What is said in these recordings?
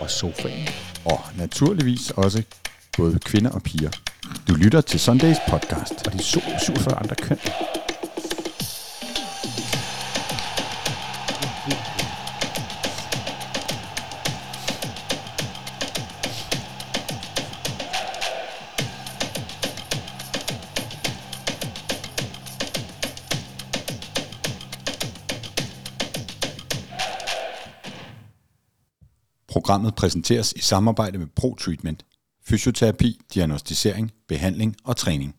og sofaen. Og naturligvis også både kvinder og piger. Du lytter til Sundays podcast. Og de 47 andre køn. Programmet præsenteres i samarbejde med ProTreatment. Fysioterapi, diagnostisering, behandling og træning.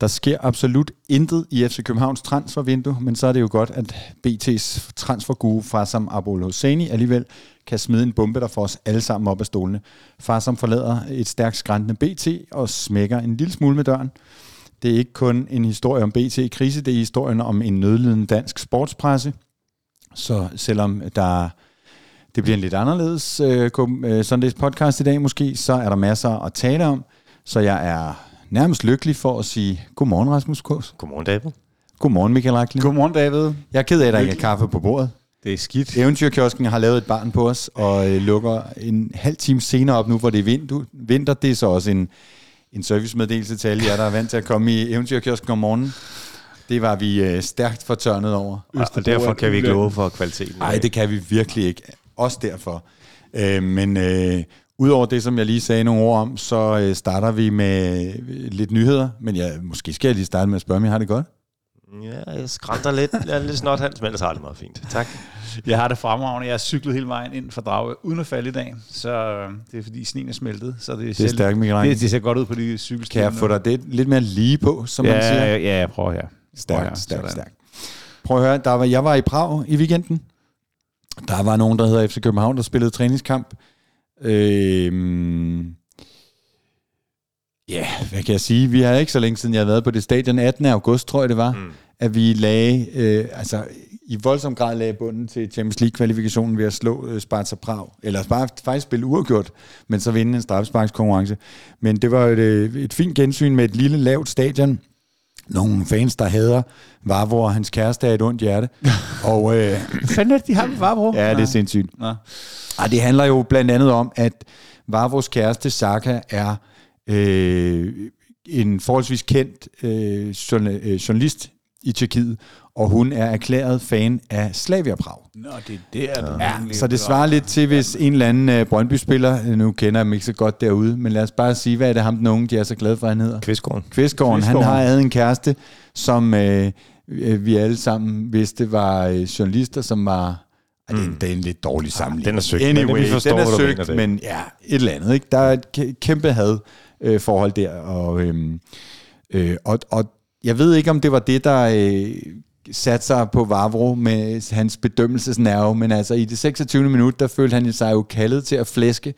Der sker absolut intet i FC Københavns transfervindue, men så er det jo godt, at BT's transferguru Farsam Abul Hosseini alligevel kan smide en bombe, der får os alle sammen op af stolene. Farsam forlader et stærkt skræntende BT og smækker en lille smule med døren. Det er ikke kun en historie om BT i krise, det er historien om en nødlidende dansk sportspresse. Så selvom der det bliver en lidt anderledes øh, øh, Sundays podcast i dag måske, så er der masser at tale om. Så jeg er nærmest lykkelig for at sige godmorgen, Rasmus Kås. Godmorgen, David. Godmorgen, Michael Rakli. Godmorgen, David. Jeg er ked af, at der ikke er kaffe på bordet. Det er skidt. Eventyrkiosken har lavet et barn på os, og øh, lukker en halv time senere op nu, hvor det er vinter. vinter det er så også en, en servicemeddelelse til alle jer, der er vant til at komme i Eventyrkiosken om morgenen. Det var vi øh, stærkt fortørnet over. Og, og derfor kan vi ikke love for kvaliteten. Nej, det kan vi virkelig ikke. Også derfor. Øh, men øh, udover det, som jeg lige sagde nogle ord om, så øh, starter vi med øh, lidt nyheder. Men ja, måske skal jeg lige starte med at spørge, om jeg har det godt? Ja, jeg skrænter lidt. Jeg er lidt snot hals, men ellers har det meget fint. Tak. Jeg har det fremragende. Jeg har cyklet hele vejen ind fra Drage uden at falde i dag. Så øh, det er fordi sneen er smeltet. Så det, det er stærkt, Michael det, det, ser godt ud på de cykelstier. Kan jeg få dig det lidt mere lige på, som ja, man siger? Ja, ja, jeg prøver her. Stærkt, stærkt, stærkt. Prøv at høre, der var, jeg var i Prag i weekenden. Der var nogen, der hedder FC København, der spillede træningskamp. Øhm, ja, hvad kan jeg sige? Vi har ikke så længe siden, jeg har været på det stadion. 18. august, tror jeg det var, mm. at vi lagde, øh, altså i voldsom grad lagde bunden til Champions League-kvalifikationen ved at slå øh, Sparta Prag. Eller bare faktisk spille uafgjort, men så vinde en straffesparkskonkurrence. Men det var et, et fint gensyn med et lille, lavt stadion nogle fans, der hader Vavro og hans kæreste er et ondt hjerte. og, øh, fanden er det, de har med Vavro? Ja, det er sindssygt. Nå. Og det handler jo blandt andet om, at Vavros kæreste, Saka, er øh, en forholdsvis kendt øh, journalist i Tjekkiet, og hun er erklæret fan af Slavia Prag. Nå, det er det, er ja, så det svarer lidt til, hvis en eller anden uh, Brøndby-spiller, nu kender jeg dem ikke så godt derude, men lad os bare sige, hvad er det ham, den unge, de er så glade for, han hedder? Kvistgården. Kvistgården. Han har havde en kæreste, som uh, vi alle sammen vidste var uh, journalister, som var Mm. Det, er en, det er en lidt dårlig sammenligning. Ja, den er søgt, anyway, men vi forstår, den er søgt, mener men ja, et eller andet. Ikke? Der er et kæmpe had øh, forhold der, og, øhm, øh, og, og jeg ved ikke, om det var det, der øh, satte sig på Vavro med hans bedømmelsesnerve, men altså i det 26. minut, der følte han sig jo kaldet til at flæske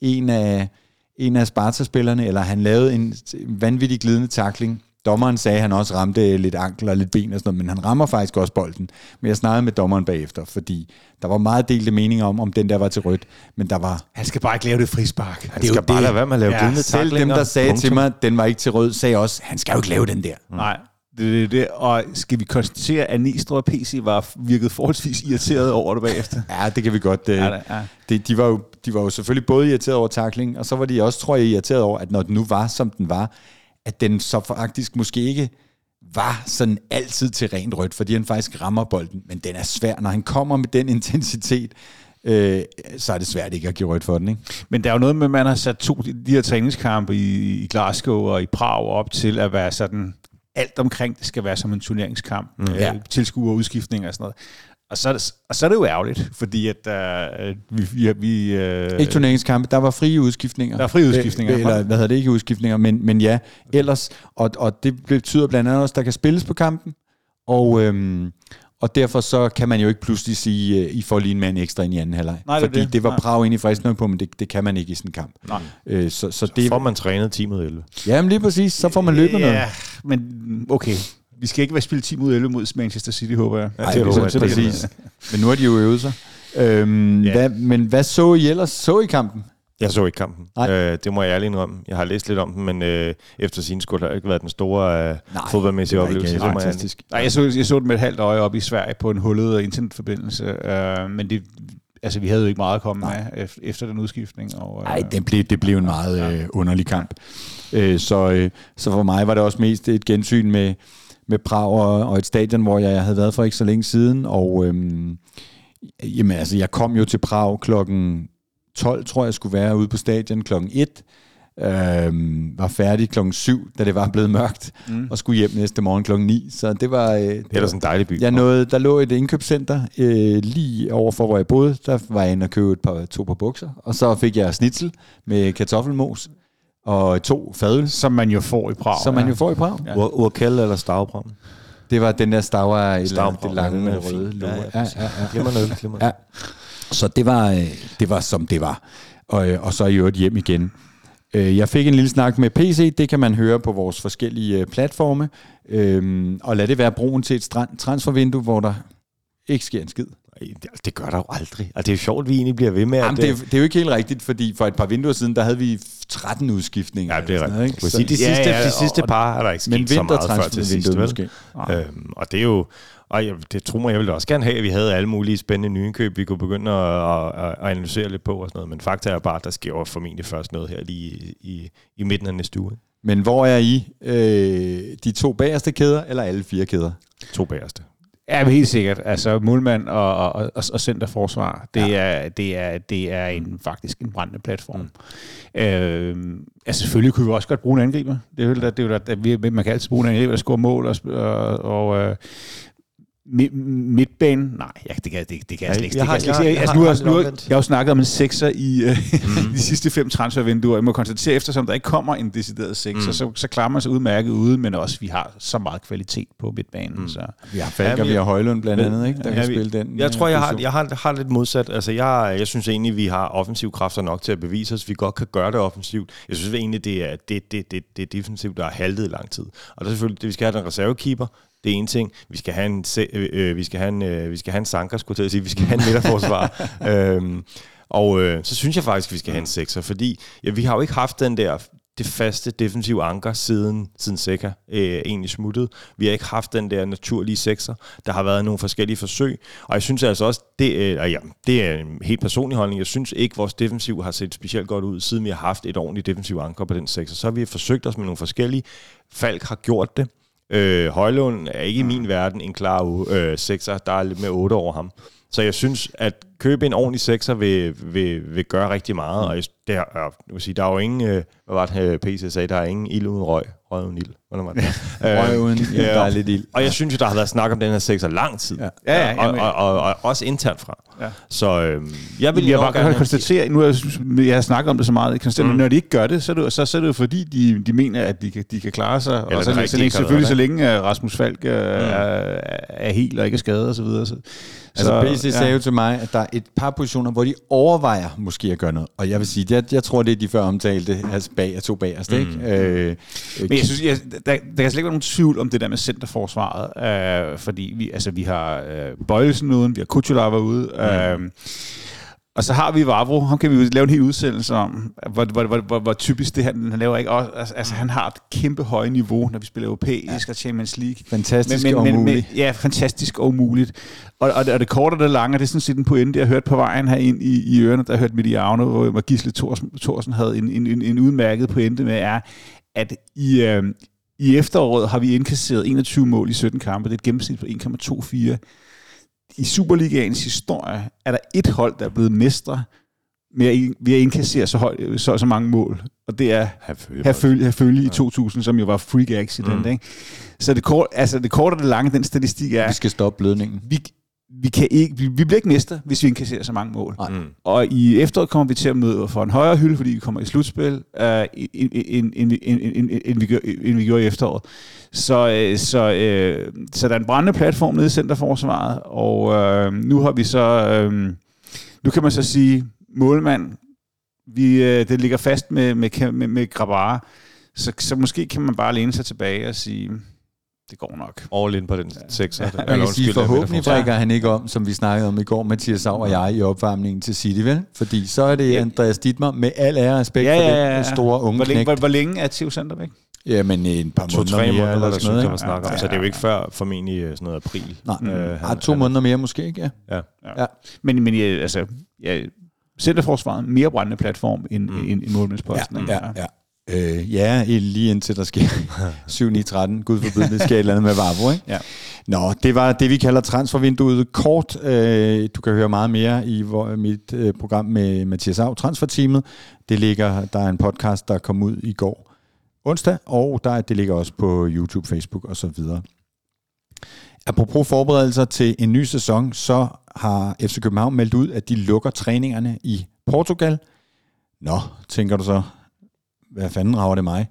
en af, en af Sparta-spillerne, eller han lavede en vanvittig glidende takling. Dommeren sagde, at han også ramte lidt ankel og lidt ben og sådan noget, men han rammer faktisk også bolden. Men jeg snakkede med dommeren bagefter, fordi der var meget delte meninger om, om den der var til rødt, men der var... Han skal bare ikke lave det frispark. Han det skal bare det. lade være med at lave ja, glidende taklinger. Selv dem, der sagde punktum. til mig, at den var ikke til rød, sagde også, han skal jo ikke lave den der. Nej, det, det, det. Og skal vi konstatere, at Nistro og PC var virket forholdsvis irriteret over det bagefter? ja, det kan vi godt. Ja, det, ja. Det, de, var jo, de var jo selvfølgelig både irriteret over takling, og så var de også, tror jeg, irriteret over, at når den nu var, som den var, at den så faktisk måske ikke var sådan altid til rent rødt, fordi han faktisk rammer bolden, men den er svær. Når han kommer med den intensitet, øh, så er det svært ikke at give rødt for den. Ikke? Men der er jo noget med, at man har sat to de her træningskampe i, i Glasgow og i Prag op til at være sådan alt omkring det skal være som en turneringskamp. Mm. Øh, ja. Tilskuer, udskiftning og sådan noget. Og så, er det, og så er det jo ærgerligt, fordi at uh, vi... vi, vi uh, ikke turneringskampe, der var frie udskiftninger. Der var frie udskiftninger. Eller hvad hedder det, ikke udskiftninger, men, men ja, ellers. Og, og det betyder blandt andet også, at der kan spilles på kampen. Og, øhm, og derfor så kan man jo ikke pludselig sige, uh, I får lige en mand ekstra ind i anden halvleg. Nej, det Fordi det, det var Nej. Prag ind i frisk på, men det, det kan man ikke i sådan en kamp. Nej. Øh, så, så, så det, får man trænet 10 mod 11. Jamen lige præcis, så får man løbet noget. Ja, men okay. Vi skal ikke være spillet 10 mod 11 mod Manchester City, håber jeg. Ja, det håber jeg, præcis. Men nu har de jo øvet sig. Øhm, ja. hvad, men hvad så I ellers? Så I kampen? Jeg så ikke kampen. Øh, det må jeg ærligt indrømme. Jeg har læst lidt om den, men øh, efter sin skulle har ikke været den store øh, Nej, fodboldmæssige oplevelse. Var fantastisk. Nej, jeg så, jeg så den med et halvt øje op i Sverige på en hullet internetforbindelse, øh, men det altså, vi havde jo ikke meget at komme Nej. med efter den udskiftning. Nej, øh, det blev, det blev en meget ja. øh, underlig kamp. Øh, så, øh, så for mig var det også mest et gensyn med, med Prag og, og et stadion, hvor jeg havde været for ikke så længe siden, og øhm, jamen, altså, jeg kom jo til Prag klokken 12, tror jeg skulle være ude på stadion klokken 1, øhm, var færdig klokken 7, da det var blevet mørkt, mm. og skulle hjem næste morgen klokken 9. Så det var... Øh, det, er sådan en dejlig by. Jeg nåede, der lå et indkøbscenter øh, lige overfor, hvor jeg boede. Der var jeg inde og købe et par, to par bukser, og så fik jeg snitsel med kartoffelmos og to fadøl. Som man jo får i Prag. Som man jo får i Prag. Ja. Ur- Urkel eller Stavbram? Det var den der Stavre, eller det lange med røde Ja, ja, ja, ja, ja. Glimmer ja. Så det var, øh, det var som det var. Og, øh, og så i øvrigt hjem igen. Øh, jeg fik en lille snak med PC, det kan man høre på vores forskellige platforme. Øhm, og lad det være broen til et transfervindue, hvor der ikke sker en skid. Det gør der jo aldrig. Og det er jo sjovt, at vi egentlig bliver ved med Jamen, at... Det, er, det er jo ikke helt rigtigt, fordi for et par vinduer siden, der havde vi 13 udskiftninger. Ja, det er rigtigt. Ikke? Så, de, sidste, ja, ja, de sidste par har der ikke sket så meget før til sidst. Vel? Måske. Øhm, og det er jo... Og jeg, det tror mig, jeg ville også gerne have, at vi havde alle mulige spændende nyindkøb, vi kunne begynde at, at, at analysere lidt på og sådan noget. Men fakta er bare, at der sker formentlig først noget her lige i, i, i midten af næste uge. Men hvor er I? Øh, de to bagerste kæder, eller alle fire kæder? To bagerste. Ja, helt sikkert. Altså målmand og, og, og, og centerforsvar, det, ja. er, det, er, det er en, faktisk en brændende platform. Mm. Øh, altså selvfølgelig kunne vi også godt bruge en angriber. Det er jo, det er jo, at vi, man kan altid bruge en angriber, der score mål. Og, og, og øh, midtbanen, nej, ja, det kan, det, det kan jeg slet ikke. Jeg, har, jeg, jeg, altså, nu, har, nu, har, jeg har jo snakket om en sekser i uh, mm. de sidste fem transfervinduer. Jeg må konstatere, eftersom der ikke kommer en decideret sekser, mm. så, så klarer man sig udmærket ude, men også vi har så meget kvalitet på midtbanen. Mm. Så. Vi har Falker, ja, vi har Højlund blandt andet, ikke, der ja, kan vi, spille den. Jeg tror, jeg har, jeg har, har lidt modsat. Altså, jeg, jeg synes egentlig, vi har offensiv kræfter nok til at bevise os. Vi godt kan gøre det offensivt. Jeg synes egentlig, det er, det, det, det, det er defensivt, der har haltet i lang tid. Og der er selvfølgelig, det, vi skal have den reservekeeper, det er en ting. Vi skal have en, øh, øh, vi skal have en, øh, vi skal have en sanker, skulle jeg sige. Vi skal have en midterforsvar. øhm, og øh, så synes jeg faktisk, at vi skal have en sekser, fordi ja, vi har jo ikke haft den der det faste defensive anker siden, siden Seca øh, egentlig smuttede. Vi har ikke haft den der naturlige sekser. Der har været nogle forskellige forsøg, og jeg synes altså også, det, øh, ja, det er en helt personlig holdning, jeg synes ikke, at vores defensiv har set specielt godt ud, siden vi har haft et ordentligt defensiv anker på den sekser. Så har vi forsøgt os med nogle forskellige. Falk har gjort det. Øh, Højlund er ikke i min verden en klar øh, sekser, der er lidt med 8 over ham. Så jeg synes, at købe en ordentlig sekser vil, vil, vil gøre rigtig meget. Og det er, jeg vil sige, der er jo ingen, øh, hvad var det, PC sagde, der er ingen ild uden røg. Røg uden ild. Var det? røg uden ja, der er lidt ild. Og jeg synes jo, der har været snak om den her sekser lang tid. Ja. Ja, ja, og, og, og, og, også internt fra. Ja. Så øh, jeg vil jeg bare gerne konstatere, nu jeg, jeg har snakket om det så meget, konstatere, mm. når de ikke gør det, så er det, så, så er det jo fordi, de, de mener, at de kan, de kan klare sig. Eller og så, så, længe, selvfølgelig så længe Rasmus Falk er, mm. er, er helt og ikke er skadet osv. Så, videre, så, altså BC ja. sagde jo til mig, at der er et par positioner, hvor de overvejer måske at gøre noget. Og jeg vil sige, jeg, jeg tror, det er de før omtalte altså bag og to bagerst. Mm. Ikke? Øh, Men jeg synes, jeg, der, kan slet ikke være nogen tvivl om det der med centerforsvaret, øh, fordi vi, altså, vi har øh, Bøjelsen uden, vi har Kuchulava ude, mm. øh, og så har vi Vavro, ham kan vi jo lave en hel udsendelse om, hvor, hvor, hvor, hvor, hvor typisk det han, han laver. Ikke? Og, altså, altså, han har et kæmpe høje niveau, når vi spiller europæisk ja. og Champions League. Fantastisk men, men, og umuligt. Men, ja, fantastisk og umuligt. Og, og, og det korte og det lange, det er sådan set en pointe, jeg har hørt på vejen her ind i, i ørerne, der har hørt Mediano, hvor, hvor Gisle Thorsen, Thorsen havde en, en, en, en udmærket pointe med, er, at i, øh, i efteråret har vi indkasseret 21 mål i 17 kampe. Det er et gennemsnit på 1,24 i Superligaens historie er der et hold, der er blevet mestre med at, indkassere så, høj, så, så mange mål. Og det er Herfølge, Herfølge i 2000, som jo var freak accident. Mm. Ikke? Så det, kort, altså det korte og det lange, den statistik er... Vi skal stoppe blødningen. Vi, vi, kan ikke, vi, vi bliver ikke næste, hvis vi indkasserer så mange mål. Mm. Og i efteråret kommer vi til at møde for en højere hylde, fordi vi kommer i slutspil, uh, end, end, end, end, vi gør, end vi gjorde i efteråret. Så, uh, så, uh, så der er en brændende platform nede i Centerforsvaret, og uh, nu har vi så, uh, nu kan man så sige, målmand, vi, uh, det ligger fast med, med, med, med Grabara, så, så måske kan man bare læne sig tilbage og sige, det går nok. All in på den 6. Ja. Man kan sige, forhåbentlig brækker han ikke om, som vi snakkede om i går, Mathias Sav og jeg i opvarmningen til City, vel? Fordi så er det ja. Andreas Dittmer med al ære og respekt ja, ja, ja. for den store unge hvor længe, hvor, hvor længe er Theo Center væk? Ja, men en par to, måneder tre mere måneder, eller sådan synes noget. ikke? var snak om. Så det er jo ikke før formentlig øh, sådan noget april. Nej, Øh, øh, han- to han- måneder mere måske, ikke? Ja. Ja. Ja. Men, men ja, altså, ja, Centerforsvaret mere brændende platform end, Mm. mm. end, end målmandsposten. Ja, ja, ja. Øh, ja, lige indtil der sker 7 9 13 Gud forbyde, det sker et eller andet med Vavro, ikke? Ja. Nå, det var det, vi kalder transfervinduet kort. Øh, du kan høre meget mere i hvor, mit øh, program med Mathias Av, Transferteamet. Det ligger, der er en podcast, der kom ud i går onsdag, og der, det ligger også på YouTube, Facebook og så videre. Apropos forberedelser til en ny sæson, så har FC København meldt ud, at de lukker træningerne i Portugal. Nå, tænker du så, hvad fanden rager det mig?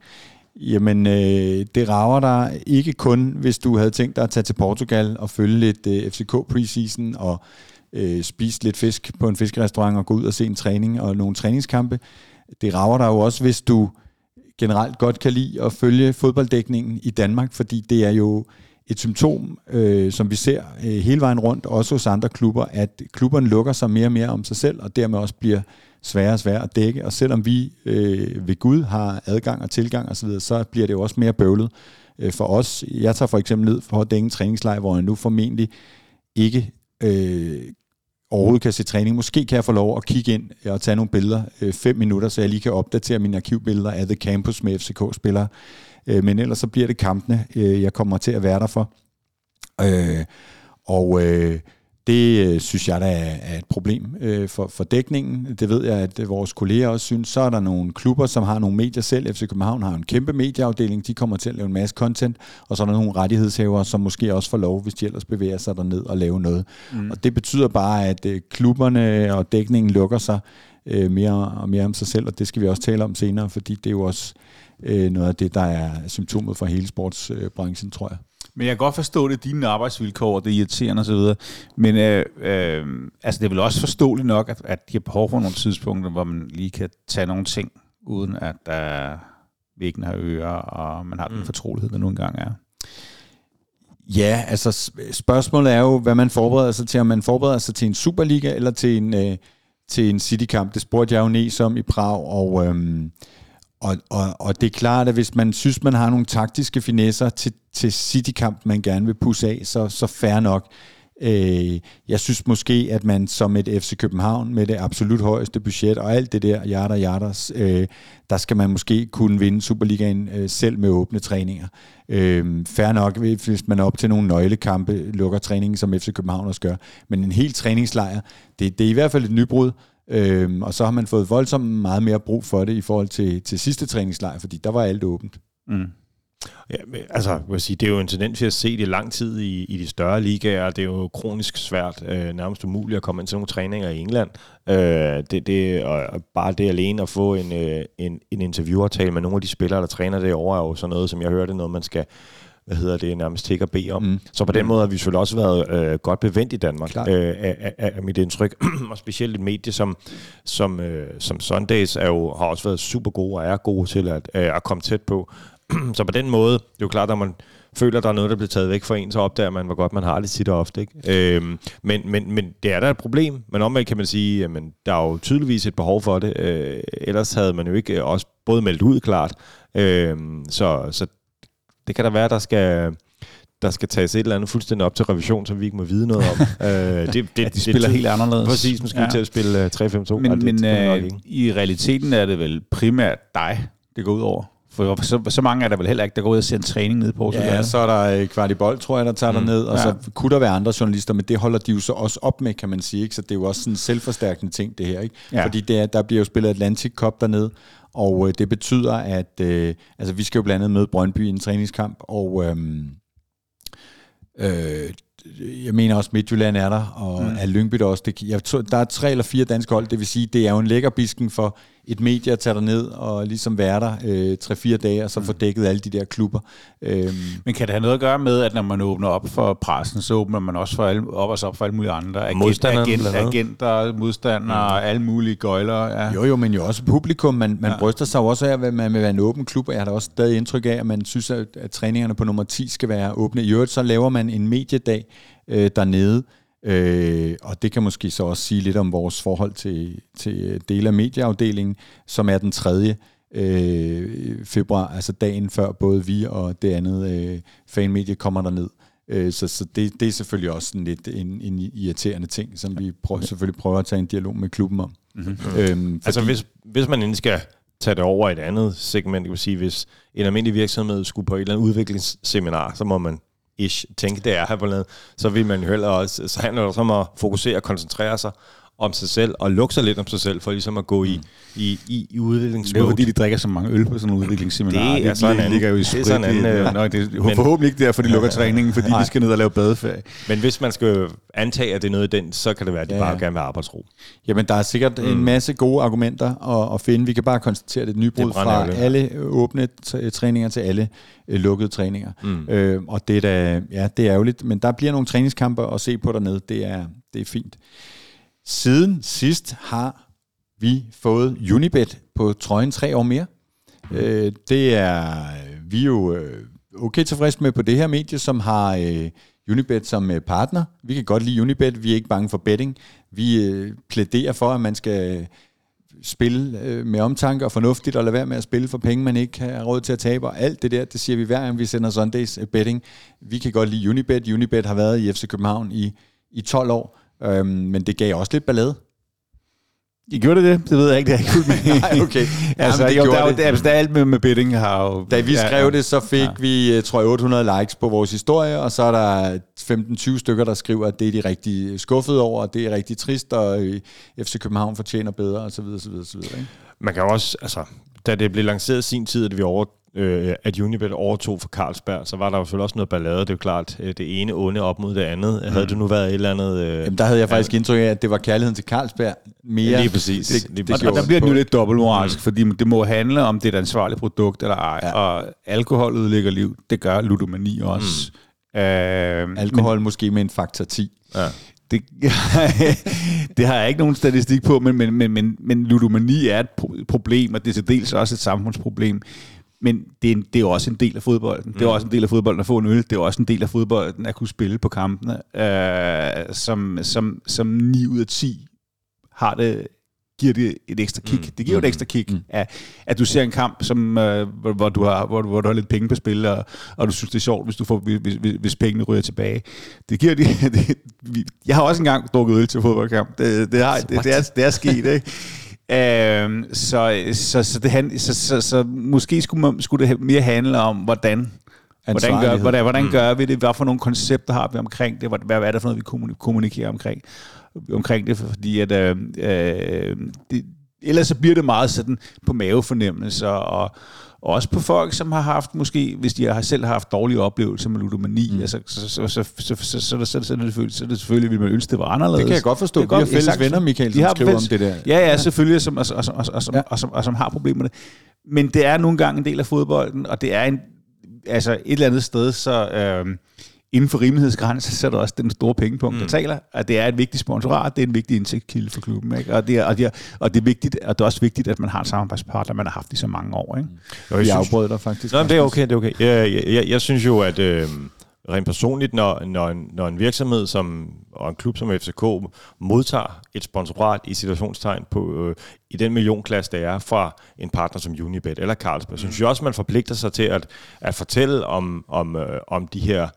Jamen, øh, det rager dig ikke kun, hvis du havde tænkt dig at tage til Portugal og følge lidt øh, FCK preseason og øh, spise lidt fisk på en fiskerestaurant og gå ud og se en træning og nogle træningskampe. Det rager dig jo også, hvis du generelt godt kan lide at følge fodbolddækningen i Danmark, fordi det er jo et symptom, øh, som vi ser øh, hele vejen rundt, også hos andre klubber, at klubberne lukker sig mere og mere om sig selv, og dermed også bliver sværere og sværere at dække. Og selvom vi øh, ved Gud har adgang og tilgang osv., så, så bliver det jo også mere bøvlet øh, for os. Jeg tager for eksempel ned for at dække en træningslejr, hvor jeg nu formentlig ikke øh, overhovedet kan se træning. Måske kan jeg få lov at kigge ind og tage nogle billeder, øh, fem minutter, så jeg lige kan opdatere mine arkivbilleder af The Campus med FCK-spillere. Øh, men ellers så bliver det kampene, øh, jeg kommer til at være der for. Øh, og øh, det øh, synes jeg, der er, er et problem øh, for, for dækningen. Det ved jeg, at vores kolleger også synes. Så er der nogle klubber, som har nogle medier selv. FC København har en kæmpe medieafdeling. De kommer til at lave en masse content. Og så er der nogle rettighedshavere, som måske også får lov, hvis de ellers bevæger sig derned og lave noget. Mm. Og det betyder bare, at øh, klubberne og dækningen lukker sig øh, mere og mere om sig selv, og det skal vi også tale om senere, fordi det er jo også øh, noget af det, der er symptomet for hele sportsbranchen, tror jeg. Men jeg kan godt forstå det, dine arbejdsvilkår, det er irriterende osv. Men øh, øh, altså, det er vel også forståeligt nok, at, at de har behov for nogle tidspunkter, hvor man lige kan tage nogle ting, uden at der væggen har ører, og man har den Mm. fortrolighed, der nogle gange er. Ja, altså spørgsmålet er jo, hvad man forbereder sig til. Om man forbereder sig til en Superliga eller til en, øh, til en City-kamp. Det spurgte jeg jo Nes om i Prag, og, øhm, og, og, og det er klart, at hvis man synes, man har nogle taktiske finesser til, til City-kamp, man gerne vil pusse af, så, så fair nok. Øh, jeg synes måske, at man som et FC København med det absolut højeste budget og alt det der, hjerter, hjerters, øh, der skal man måske kunne vinde Superligaen øh, selv med åbne træninger. Øh, fair nok, hvis man er op til nogle nøglekampe, lukker træningen, som FC København også gør. Men en helt træningslejr, det, det er i hvert fald et nybrud. Øhm, og så har man fået voldsomt meget mere brug for det i forhold til, til sidste træningslejr, fordi der var alt åbent. Mm. Ja, men, altså, jeg vil sige, det er jo en tendens, vi har set i lang tid i, i de større ligaer. Det er jo kronisk svært, øh, nærmest umuligt at komme ind til nogle træninger i England. Øh, det, det, og og bare det alene at få en, øh, en, en interviewaftale med nogle af de spillere, der træner derovre, er jo sådan noget, som jeg hørte, noget man skal hvad hedder det, nærmest tække og bede om. Mm. Mm. Så på den måde har vi selvfølgelig også været øh, godt bevendt i Danmark, Klart. øh, af, af, af mit indtryk. og specielt et medie som, som, øh, som Sundays er jo, har også været super gode og er gode til at, øh, at komme tæt på. så på den måde, det er jo klart, at man føler, at der er noget, der bliver taget væk fra en, så opdager man, hvor godt man har det tit og ofte. Ikke? Øhm, men, men, men det er da et problem. Men omvendt kan man sige, at der er jo tydeligvis et behov for det. Øh, ellers havde man jo ikke øh, også både meldt ud klart. Øhm, så, så det kan da være, der skal der skal tages et eller andet fuldstændig op til revision, som vi ikke må vide noget om. øh, det, det, Ja, de spiller helt anderledes. Præcis, måske ja. til at spille uh, 3-5-2. Men, og det, men det øh, i realiteten er det vel primært dig, det går ud over. For så, så mange er der vel heller ikke, der går ud og ser en træning nede på. Ja, så er der øh, Kvartibold, tror jeg, der tager. Mm. ned, og Ja. så kunne der være andre journalister, men det holder de jo så også op med, kan man sige. Ikke? Så det er jo også sådan en selvforstærkende ting, det her. Ikke? Ja. Fordi det er, der bliver jo spillet Atlantic Cup dernede, og øh, det betyder, at øh, altså, vi skal jo blandt andet møde Brøndby i en træningskamp, og øhm, øh, jeg mener også Midtjylland er der, og mm. er Lyngby der også. Det, jeg tror, der er tre eller fire danske hold, det vil sige, det er jo en lækker bisken for et medie at tage ned og ligesom være der øh, tre-fire dage, og så få dækket alle de der klubber. Øhm, Men kan det have noget at gøre med, at når man åbner op for pressen, så åbner man også for alle, op og så op for alle mulige andre? Agent, agenter, modstandere, mm. alle mulige gøjler. Ja. Jo, jo, men jo også publikum. Man, man ja. bryster sig jo også af, at man vil være en åben klub, og jeg har da også stadig indtryk af, at man synes, at, at træningerne på nummer 10 skal være åbne. I øvrigt så laver man en mediedag øh, dernede, øh, og det kan måske så også sige lidt om vores forhold til, til dele af medieafdelingen, som er den tredje. øh, februar, altså dagen før både vi og det andet øh, fanmedie kommer derned. Øh, så så det, det er selvfølgelig også sådan lidt en, en irriterende ting, som vi prøver, selvfølgelig prøver at tage en dialog med klubben om. Mm-hmm. Øhm, fordi, altså hvis, hvis man endelig skal tage det over i et andet segment, kan man sige, hvis en almindelig virksomhed skulle på et eller andet udviklingsseminar, så må man ish tænke, det er her på landet, så vil man jo heller også, så handler det om at fokusere og koncentrere sig om sig selv, og lukke sig lidt om sig selv, for ligesom at gå i, i, i, i udviklingsmode. Det er fordi, de drikker så mange øl på sådan en udviklingsseminar. Det er sådan en ligger jo i det er sådan en, øh, Nå, det er forhåbentlig ikke derfor, de lukker træningen, fordi nej. de skal ned og lave badeferie. Men hvis man skal antage, at det er noget i den, så kan det være, at de ja, bare gerne vil arbejdsro. Jamen, der er sikkert mm. en masse gode argumenter at, at finde. Vi kan bare konstatere, at det er et nybrud fra alle åbne træninger til alle øh, lukkede træninger. Mm. Øh, og det er, da, ja, det er ærgerligt, men der bliver nogle træningskampe at se på dernede. Det er, det er fint. Siden sidst har vi fået Unibet på trøjen tre år mere. Øh, det er vi er jo øh, okay tilfredse med på det her medie, som har øh, Unibet som øh, partner. Vi kan godt lide Unibet, vi er ikke bange for betting. Vi øh, plæderer for, at man skal øh, spille øh, med omtanke og fornuftigt, og lade være med at spille for penge, man ikke har råd til at tabe, og alt det der, det siger vi hver gang, vi sender Sundays øh, betting. Vi kan godt lide Unibet. Unibet har været i FC København i, i 12 år, Øhm, men det gav også lidt ballade. I gjorde det det? Det ved jeg ikke, det har ikke med. Nej, okay. altså, Jamen, det der, det. Der, altså, der er alt med, med bidding har jo... Da vi skrev ja, det, så fik ja. vi, øh, tror jeg, 800 likes på vores historie, og så er der 15-20 stykker, der skriver, at det er de rigtig skuffede over, og det er rigtig trist, og øh, FC København fortjener bedre, og så videre, så videre, så videre. Ikke? Man kan også, altså, da det blev lanceret sin tid, at vi over øh, at Unibet overtog for Carlsberg, så var der jo selvfølgelig også noget ballade. Det er jo klart, øh, det ene onde op mod det andet. Mm. Havde det nu været et eller andet... Øh, Jamen, der havde jeg faktisk indtryk af, at det var kærligheden til Carlsberg mere. Lige præcis. Det, lige præcis. Og, og der bliver det nu lidt dobbeltmoralsk, mm. fordi det må handle om det er et ansvarligt produkt eller ej. Ja. Og alkohol ødelægger liv. Det gør ludomani også. Mm. Øh, Alkohol men, måske med en faktor 10. Ja. Det, det har jeg ikke nogen statistik på, men, men, men, men, men ludomani er et problem, og det er til dels også et samfundsproblem. Men det er, en, det er også en del af fodbolden. Mm. Det er også en del af fodbolden at få en øl. Det er også en del af fodbolden at kunne spille på kampene, øh, som, som, som 9 ud af 10 har det giver det et ekstra kick. Mm. Det giver mm. et ekstra kick, mm. at, at du ser en kamp, som, øh, hvor, hvor, du har, hvor, hvor du har lidt penge på spil, og, og du synes, det er sjovt, hvis, du får, hvis, hvis, hvis pengene ryger tilbage. Det giver det, det, jeg har også engang drukket øl til fodboldkamp. Det, det, har, det, det, er, det er sket, ikke? Øh, så, så, så, det, så, så, så måske skulle, man, skulle det mere handle om, hvordan Hvordan gør, hvordan, hvordan mm. gør vi det? Hvad for nogle koncepter har vi omkring det? Hvad, hvad er det for noget, vi kommunikerer omkring, omkring det? Fordi at, øh, øh, det, ellers så bliver det meget sådan på mavefornemmelser og også på folk, som har haft måske, hvis de har selv haft dårlige oplevelser med ludomani, mm. altså, så, så, så, så, så, så, så, så, er det selvfølgelig, så er det selvfølgelig, vil man ønske, det var anderledes. Det kan jeg godt forstå. Det vi har fælles venner, Michael, som skriver fælles, om det der. Ja, ja, selvfølgelig, som, og, og, og, og, som, ja. og, som, og som har problemer med det. Men det er nogle gange en del af fodbolden, og det er en, altså et eller andet sted, så... Øh, inden for rimelighedsgrænsen, så er der også den store pengepunkt, der mm. taler, at det er et vigtigt sponsorat, det er en vigtig indtægtskilde for klubben, ikke? Og, det er, og, det er, og det er vigtigt, og det er også vigtigt, at man har en samarbejdspartner, man har haft i så mange år. Ikke? Mm. Jeg, jeg afbrød dig faktisk. Nå, det er okay, det er okay. Jeg, jeg, jeg, jeg synes jo, at øh, rent personligt, når, når, en, når en virksomhed som, og en klub som FCK modtager et sponsorat i situationstegn på, øh, i den millionklasse, der er fra en partner som Unibet eller Carlsberg, mm. synes jeg også, man forpligter sig til at, at fortælle om, om, øh, om de her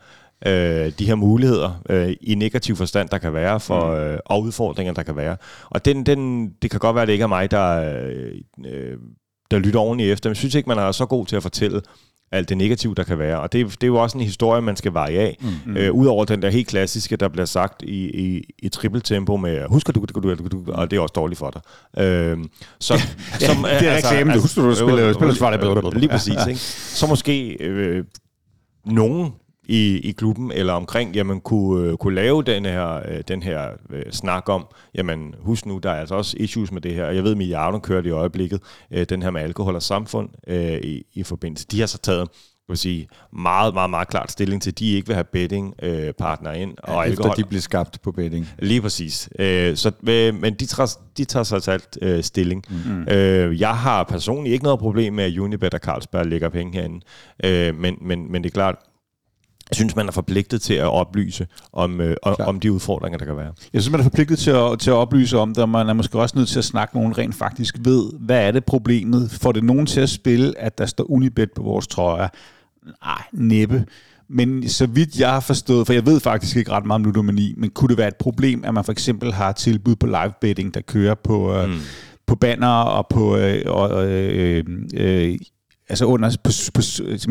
øh, de her muligheder øh, i negativ forstand, der kan være, for, mm. øh, og udfordringer, der kan være. Og den, den, det kan godt være, at det ikke er mig, der, øh, der lytter ordentligt efter, men jeg synes ikke, man er så god til at fortælle alt det negative, der kan være. Og det, det er jo også en historie, man skal veje af. Mm. Øh, Udover den der helt klassiske, der bliver sagt i, i, i trippeltempo med, husker du, du, du, du, og det er også dårligt for dig. Øh, så, ja, som, det er altså, reklame, du husker du, du spiller, spiller, spiller, Lige præcis. Ikke? Så måske øh, nogen i, i klubben eller omkring, jamen kunne, øh, kunne lave den her, øh, den her øh, snak om, jamen husk nu, der er altså også issues med det her, og jeg ved, at Miliarden kører i øjeblikket, øh, den her med alkohol og samfund øh, i, i forbindelse. De har så taget vil sige, meget, meget, meget klart stilling til, at de ikke vil have betting øh, ind. Og ja, alkohol. efter de bliver skabt på betting. Lige præcis. Øh, så, øh, men de tager, de tager sig alt øh, stilling. Mm. Øh, jeg har personligt ikke noget problem med, at Unibet og Carlsberg lægger penge herinde. Øh, men, men, men det er klart, synes, man er forpligtet til at oplyse om, øh, om de udfordringer, der kan være. Jeg synes, man er forpligtet til at, til at oplyse om det, og man er måske også nødt til at snakke nogen rent faktisk ved, hvad er det problemet? Får det nogen til at spille, at der står Unibet på vores trøjer? Nej, næppe. Men så vidt jeg har forstået, for jeg ved faktisk ikke ret meget om ludomani, men kunne det være et problem, at man for eksempel har tilbud på live betting, der kører på, øh, mm. på banner og på øh, og, øh, øh, altså under, på, på,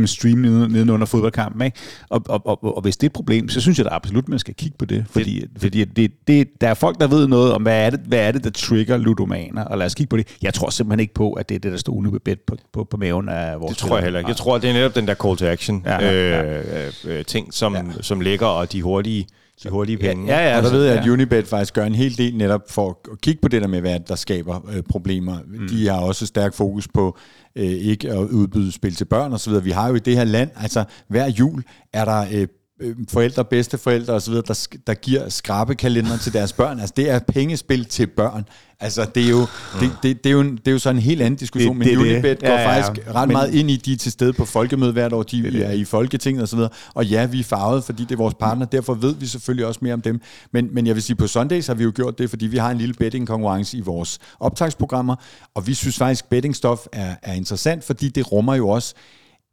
på stream nede, under fodboldkampen. Ikke? Og, og, og, og, hvis det er et problem, så synes jeg da absolut, man skal kigge på det. Fordi, det, fordi det, det, der er folk, der ved noget om, hvad er, det, hvad er det, der trigger ludomaner, og lad os kigge på det. Jeg tror simpelthen ikke på, at det er det, der står unibet på, på, på maven af vores Det tror jeg heller ikke. Jeg tror, det er netop den der call to action ja, ja. Øh, øh, ting, som, ja. som ligger, og de hurtige de hurtige penge. Ja, ja, ja og der ved jeg, at Unibet faktisk gør en hel del netop for at kigge på det der med, hvad der skaber øh, problemer. Mm. De har også stærk fokus på øh, ikke at udbyde spil til børn osv. Vi har jo i det her land, altså hver jul er der øh, øh forældre, bedsteforældre osv., der, der giver skrabekalender til deres børn. Altså, det er pengespil til børn. Altså, det er jo, det, det, det, er jo, det er jo sådan en helt anden diskussion, det, men Unibet går ja, ja, faktisk ret men, meget ind i, de er til stede på folkemødet hvert år, de det, det. er i Folketinget osv., og, og ja, vi er farvet, fordi det er vores partner, derfor ved vi selvfølgelig også mere om dem. Men, men jeg vil sige, på Sundays har vi jo gjort det, fordi vi har en lille betting-konkurrence i vores optagsprogrammer, og vi synes faktisk, bettingstof er, er interessant, fordi det rummer jo også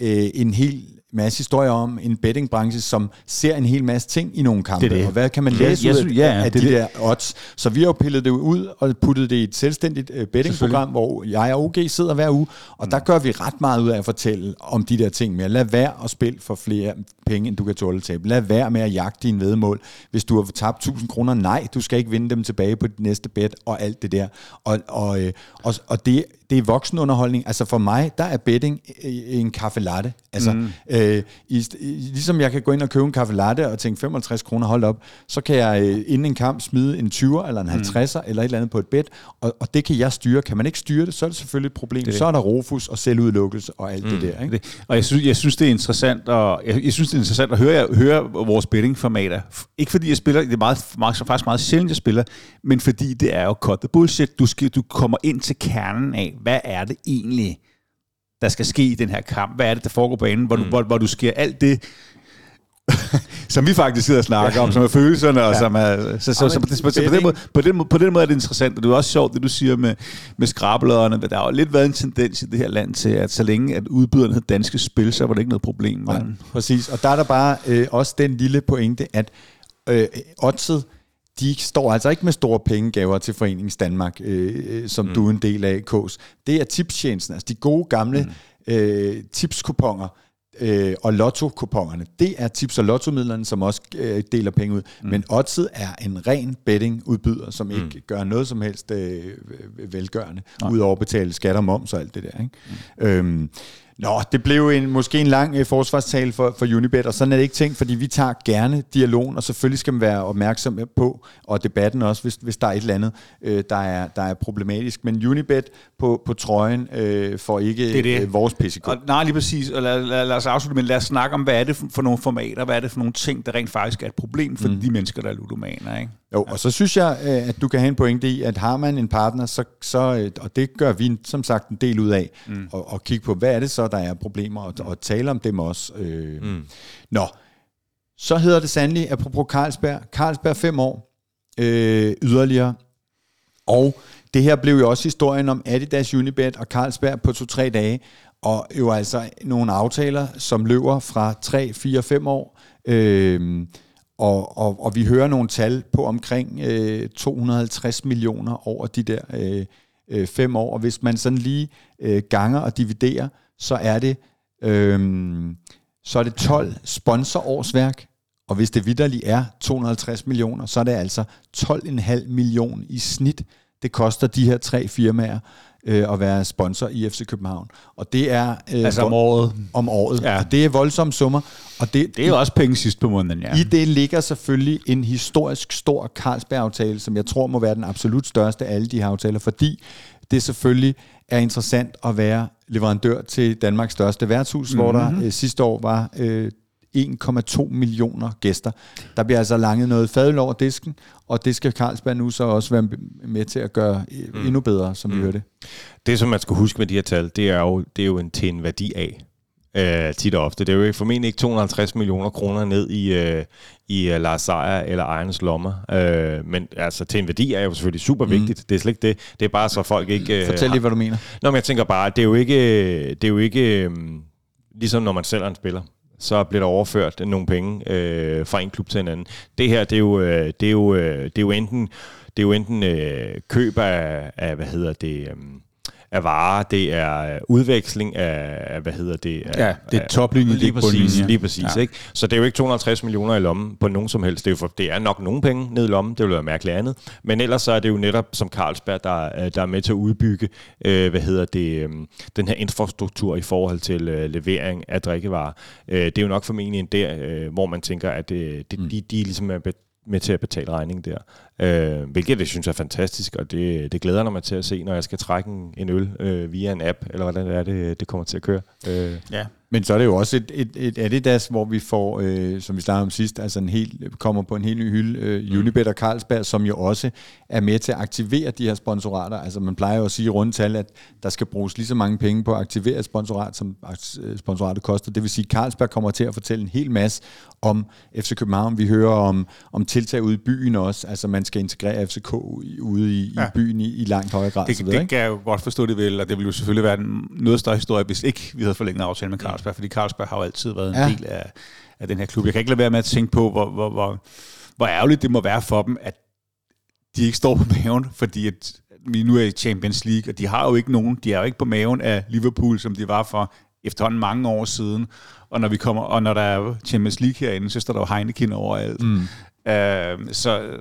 øh, en helt masse historier om en bettingbranche, som ser en hel masse ting i nogle kampe. Det det. Og hvad kan man læse ja, ud af, ja, af det de det. der odds? Så vi har jo pillet det ud og puttet det i et selvstændigt uh, bettingprogram, hvor jeg og OG sidder hver uge, og mm. der gør vi ret meget ud af at fortælle om de der ting med. Lad være at spille for flere penge, end du kan tåle tabe. Lad være med at jagte dine vedmål. Hvis du har tabt 1000 kroner, nej, du skal ikke vinde dem tilbage på dit næste bet og alt det der. Og, og, øh, og, og det, det er voksenunderholdning. Altså for mig, der er betting en kaffe latte. Altså, mm. øh, i, ligesom jeg kan gå ind og købe en kaffe latte og tænke 55 kroner, hold op, så kan jeg øh, inden en kamp smide en 20'er eller en 50'er mm. eller et eller andet på et bet, og, og det kan jeg styre. Kan man ikke styre det, så er det selvfølgelig et problem. Det. Så er der rofus og selvudelukkelse og alt mm. det der. Ikke? Det. Og jeg synes, jeg synes, det er interessant, og jeg, jeg synes, det er interessant at høre, høre vores bettingformater. Ikke fordi jeg spiller, det er meget, meget, faktisk meget sjældent, jeg spiller, men fordi det er jo cut the bullshit. Du, skal, du kommer ind til kernen af, hvad er det egentlig, der skal ske i den her kamp? Hvad er det, der foregår på enden, hvor, mm. du, hvor, hvor du sker alt det, som vi faktisk sidder og snakker ja. om, som er følelserne, og ja. som er... Så, så, så, så, så, så på, den måde, på, den, på den måde er det interessant, og det er også sjovt, det du siger med, med skrabeløderne. Der har jo lidt været en tendens i det her land til, at så længe at udbyderne havde danske spil, så var det ikke noget problem. Ja, præcis, og der er der bare øh, også den lille pointe, at øh, oddset, de står altså ikke med store pengegaver til Forenings Danmark, øh, øh, som mm. du er en del af, Kås. Det er tipstjenesten, altså de gode gamle mm. øh, tipskuponger øh, og lotto-kupongerne. Det er tips- og lottomidlerne, som også øh, deler penge ud. Mm. Men Oddset er en ren betting-udbyder, som mm. ikke gør noget som helst øh, velgørende, udover at betale skat og moms og alt det der. Ikke? Mm. Øhm, Nå, det blev en, måske en lang øh, forsvarstale for, for Unibet, og sådan er det ikke tænkt, fordi vi tager gerne dialogen, og selvfølgelig skal man være opmærksom på, og debatten også, hvis, hvis der er et eller andet, øh, der, er, der er problematisk. Men Unibet på, på trøjen øh, får ikke det det. Øh, vores. Og, nej, lige præcis. Og lad, lad, lad os afslutte, men lad os snakke om, hvad er det for, for nogle formater, hvad er det for nogle ting, der rent faktisk er et problem for mm. de mennesker, der er ludomaner, ikke? Jo, og så synes jeg, øh, at du kan have en pointe i, at har man en partner, så, så øh, og det gør vi som sagt en del ud af, mm. og, og kigge på, hvad er det så, der er problemer, og, og tale om dem også. Øh. Mm. Nå, så hedder det sandelig, apropos Carlsberg, Carlsberg fem år øh, yderligere, og det her blev jo også historien om Adidas, Unibet og Carlsberg på to-tre dage, og jo altså nogle aftaler, som løber fra 3, 4, 5 år, øh, og, og, og vi hører nogle tal på omkring øh, 250 millioner over de der øh, øh, fem år. Og hvis man sådan lige øh, ganger og dividerer, så er det øh, så er det 12 sponsorårsværk. Og hvis det vidderligt er 250 millioner, så er det altså 12,5 millioner i snit, det koster de her tre firmaer øh, at være sponsor i FC København. Og det er... Øh, altså om året. Om året. Ja. Og det er voldsomme summer. Og det, det er jo også penge sidst på måneden, ja. I det ligger selvfølgelig en historisk stor Carlsberg-aftale, som jeg tror må være den absolut største af alle de her aftaler, fordi det selvfølgelig er interessant at være leverandør til Danmarks største værtshus, mm-hmm. hvor der mhm. øh, sidste år var øh, 1,2 millioner gæster. Der bliver altså langet noget fadøl over disken, og det skal Carlsberg nu så også være med til at gøre mm. endnu bedre, som mm. vi hørte. Det, som man skal huske med de her tal, det er jo, det er jo en, til en værdi af. øh, tit og ofte. Det er jo formentlig ikke 250 millioner kroner ned i, øh, i uh, Lars Seier eller ejernes lommer. Øh, men altså, til en værdi er jo selvfølgelig super mm. vigtigt. Det er slet ikke det. Det er bare så folk ikke... Øh, Fortæl lige, hvad du mener. Nå, men jeg tænker bare, det er jo ikke... Det er jo ikke øh, ligesom når man sælger en spiller så bliver der overført nogle penge øh, fra en klub til en anden. Det her, det er jo, øh, det er jo, øh, det er jo enten, det er jo enten øh, køb af, af, hvad hedder det... Øh, af varer, det er udveksling af, hvad hedder det? Af, ja, det er toplinje, lige præcis, lige præcis, ja. ikke? Så det er jo ikke 250 millioner i lommen på nogen som helst. Det er, jo for, det er nok nogle penge ned i lommen, det vil være mærkeligt andet. Men ellers så er det jo netop som Carlsberg, der, der er med til at udbygge, øh, hvad hedder det, øh, den her infrastruktur i forhold til øh, levering af drikkevarer. Øh, det er jo nok formentlig en der, øh, hvor man tænker, at øh, det, mm. de, de ligesom er med til at betale regningen der. Øh, hvilket jeg synes er fantastisk, og det, det glæder mig til at se, når jeg skal trække en, en øl øh, via en app, eller hvordan det er, det, det kommer til at køre. Øh. Ja. Men så er det jo også et, et, et Adidas, hvor vi får, øh, som vi snakkede om sidst, altså en helt, kommer på en helt ny hylde, øh, mm. Unibet og Carlsberg, som jo også er med til at aktivere de her sponsorater. Altså man plejer jo at sige i rundtal, at der skal bruges lige så mange penge på at aktivere et sponsorat, som sponsoratet koster. Det vil sige, at Carlsberg kommer til at fortælle en hel masse om FC København. Vi hører om, om tiltag ude i byen også. Altså man skal integrere FCK ude i, ja. i byen i, i langt højere grad. Det, videre, det kan jeg jo godt forstå, det vil, og det ville jo selvfølgelig være en noget større historie, hvis ikke vi havde forlænget aftalen med Carlsberg, fordi Carlsberg har jo altid været en ja. del af, af den her klub. Jeg kan ikke lade være med at tænke på, hvor, hvor, hvor, hvor ærgerligt det må være for dem, at de ikke står på maven, fordi at vi nu er i Champions League, og de har jo ikke nogen, de er jo ikke på maven af Liverpool, som de var for efterhånden mange år siden. Og når vi kommer, og når der er Champions League herinde, så står der jo Heineken overalt. Mm. Uh, så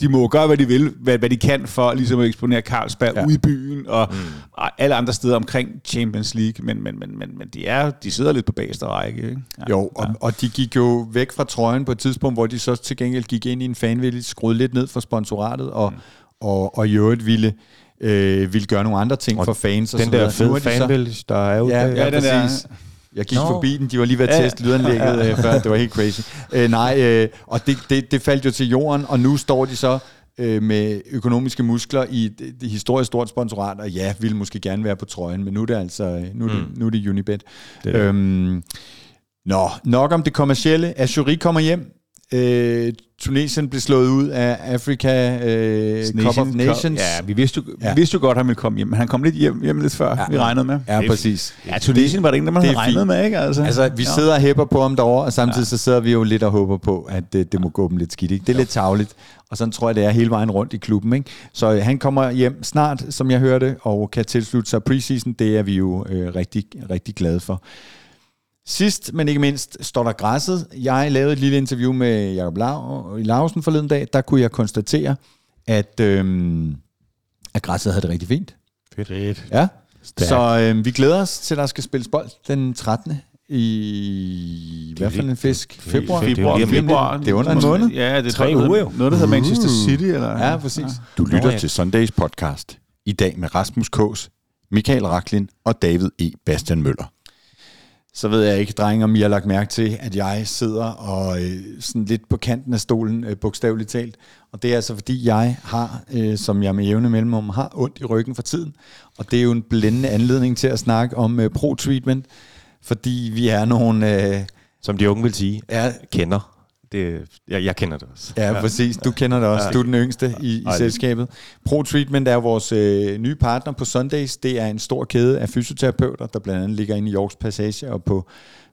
de må gøre, hvad de vil, hvad, hvad de kan for ligesom at eksponere Carlsberg ja. ude i byen og, mm. og alle andre steder omkring Champions League, men, men, men, men, men de, er, de sidder lidt på bagerste række. Ikke? Ja. Jo, og, ja. og de gik jo væk fra trøjen på et tidspunkt, hvor de så til gengæld gik ind i en fanvælge, skruede lidt ned for sponsoratet, og, mm. og, og i øvrigt ville øh, ville gøre nogle andre ting og for fans. Den og så der fede fanvælge, der er jo... Ja, ja, ja den præcis. Der, jeg gik no. forbi den, de var lige ved at teste lydanlægget ja. før, det var helt crazy. Øh, nej, øh, og det, det, det faldt jo til jorden, og nu står de så øh, med økonomiske muskler i et, et historisk stort sponsorat, og ja, ville måske gerne være på trøjen, men nu er det altså nu er det, mm. nu er det Unibet. Det er øhm, Nå, nok om det kommercielle. Azuri kommer hjem. Øh, Tunesien blev slået ud af Africa øh, Cup of Nations. Ja, vi vidste, jo, ja. vi vidste jo godt, at han ville komme hjem, men han kom lidt hjem, hjem lidt før, ja. vi regnede med. Ja, præcis. Ja, Tunesien var det ikke, man havde regnet med, ikke? Altså, altså vi ja. sidder og hæpper på ham derovre, og samtidig ja. så sidder vi jo lidt og håber på, at det, det må gå dem lidt skidt. Ikke? Det er jo. lidt tavligt, og sådan tror jeg, det er hele vejen rundt i klubben. Ikke? Så øh, han kommer hjem snart, som jeg hørte, og kan tilslutte sig preseason. Det er vi jo øh, rigtig, rigtig glade for. Sidst, men ikke mindst, står der græsset. Jeg lavede et lille interview med Jacob Lau i Lausen forleden dag. Der kunne jeg konstatere, at, øhm, at græsset havde det rigtig fint. Fedt. Ja. Stærk. Så øhm, vi glæder os til, at der skal spilles bold den 13. i hvad for en fisk? Februar? Februar. Februar. februar. Det er under en måned. Ja, det er tre uger jo. Noget, der hedder Manchester uh. City. Eller? Ja, præcis. Ja. Du lytter til Sundays podcast. I dag med Rasmus Kås, Michael Raklin og David E. Bastian Møller så ved jeg ikke, drenge, om I har lagt mærke til, at jeg sidder og øh, sådan lidt på kanten af stolen, øh, bogstaveligt talt. Og det er altså, fordi jeg har, øh, som jeg med jævne mellemrum har, ondt i ryggen for tiden. Og det er jo en blændende anledning til at snakke om øh, pro-treatment, fordi vi er nogle... Øh, som de unge vil sige, er, kender det, jeg, jeg kender det også. Ja, ja, præcis. Du kender det også. Ja. Du er den yngste i, i selskabet. Pro Treatment er vores øh, nye partner på Sundays. Det er en stor kæde af fysioterapeuter, der blandt andet ligger inde i Yorks Passage og på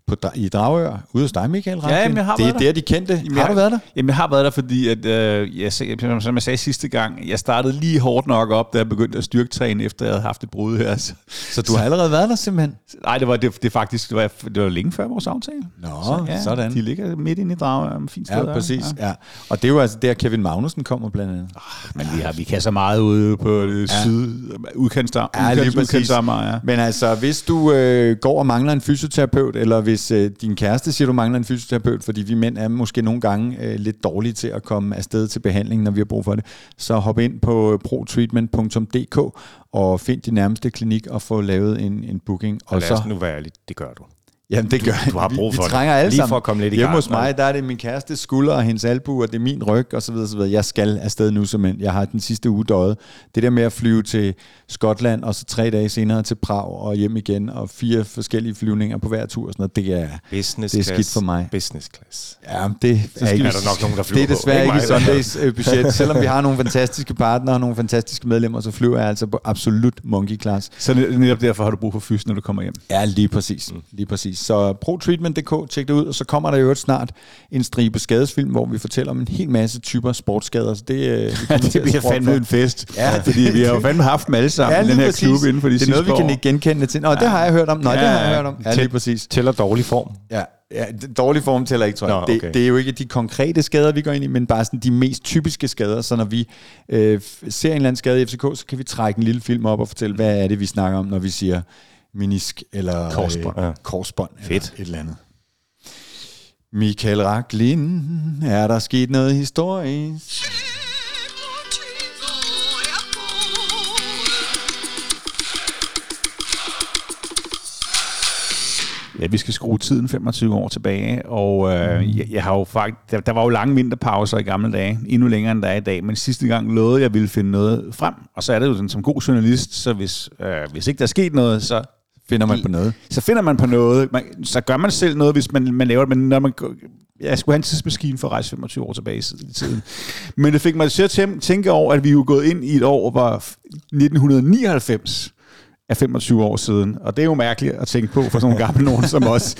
på, i Dragør, ude hos dig, Michael Ja, jamen, jeg har det er der, de kendte. Jamen, har du været der? Jamen, jeg har været der, fordi, at, øh, jeg, som jeg sagde sidste gang, jeg startede lige hårdt nok op, da jeg begyndte at styrketræne, efter jeg havde haft et brud her. Så, så du har allerede været der simpelthen? Nej, det var, det, det faktisk det var, det var længe før vores aftale. Nå, så, ja, sådan. De ligger midt inde i Dragør, fint sted. Ja, præcis. Ja. ja. Og det er jo altså der, Kevin Magnussen kommer blandt andet. Oh, men vi, har, vi kan så meget ude på det ja. syd, udkendt ja, udkendt, ja. Men altså, hvis du øh, går og mangler en fysioterapeut, eller hvis øh, din kæreste kæreste siger, du mangler en fysioterapeut, fordi vi mænd er måske nogle gange øh, lidt dårlige til at komme afsted til behandling, når vi har brug for det. Så hop ind på protreatment.dk og find din nærmeste klinik og få lavet en, en booking. Og, og lad os så, nu være ærlig, det gør du. Jamen, det gør du har brug for vi, vi det. trænger alle Lige sammen. for at komme lidt i Hjemme gang. hos mig, der er det min kæreste skulder og hendes albu, og det er min ryg, og så videre, så videre. Jeg skal afsted nu, som jeg har den sidste uge døjet. Det der med at flyve til Skotland, og så tre dage senere til Prag og hjem igen, og fire forskellige flyvninger på hver tur, og sådan noget, det er, Business det er skidt class. for mig. Business class. Ja, det er, ikke, er der nok nogen, der flyver det er desværre Ikke ikke i Sundays øh, budget. Selvom vi har nogle fantastiske partnere og nogle fantastiske medlemmer, så flyver jeg altså på absolut monkey class. Så net- netop derfor har du brug for fys, når du kommer hjem. Ja, lige præcis. Mm. Lige præcis. Så protreatment.dk, tjek det ud, og så kommer der jo snart en stribe skadesfilm, hvor vi fortæller om en hel masse typer sportsskader. Så det, øh, Ja, det bliver fandme for. en fest. Ja. Ja. Fordi vi har jo fandme haft dem alle sammen ja, i den her præcis. klub inden for de Det er noget, vi sidste kan ikke genkende til. Nå, det har jeg hørt om. Nej, det Ja, har jeg ja. hørt om. Ja, lige præcis. Tæller dårlig form. Ja, ja dårlig form tæller ikke, tror jeg. Nå, okay. det, det er jo ikke de konkrete skader, vi går ind i, men bare sådan de mest typiske skader. Så når vi øh, ser en eller anden skade i FCK, så kan vi trække en lille film op og fortælle, hvad er det, vi snakker om, når vi siger menisk eller Korsbånd. øh, korsbånd Fedt. eller et eller andet. Michael Raklin, er der sket noget historisk? Ja, vi skal skrue tiden 25 år tilbage, og øh, jeg, jeg har jo faktisk, der, der var jo lange vinterpauser i gamle dage, endnu længere end der er i dag, men sidste gang lovede jeg, at jeg ville finde noget frem, og så er det jo sådan, som god journalist, så hvis, øh, hvis ikke der er sket noget, så Finder man på noget? så finder man på noget. Man, så gør man selv noget, hvis man, man laver det. Men når man, jeg skulle have en tidsmaskine for at rejse 25 år tilbage i tiden. Men det fik mig til at tænke over, at vi er jo gået ind i et år, hvor 1999 er 25 år siden. Og det er jo mærkeligt at tænke på for sådan nogle gamle nogen som os.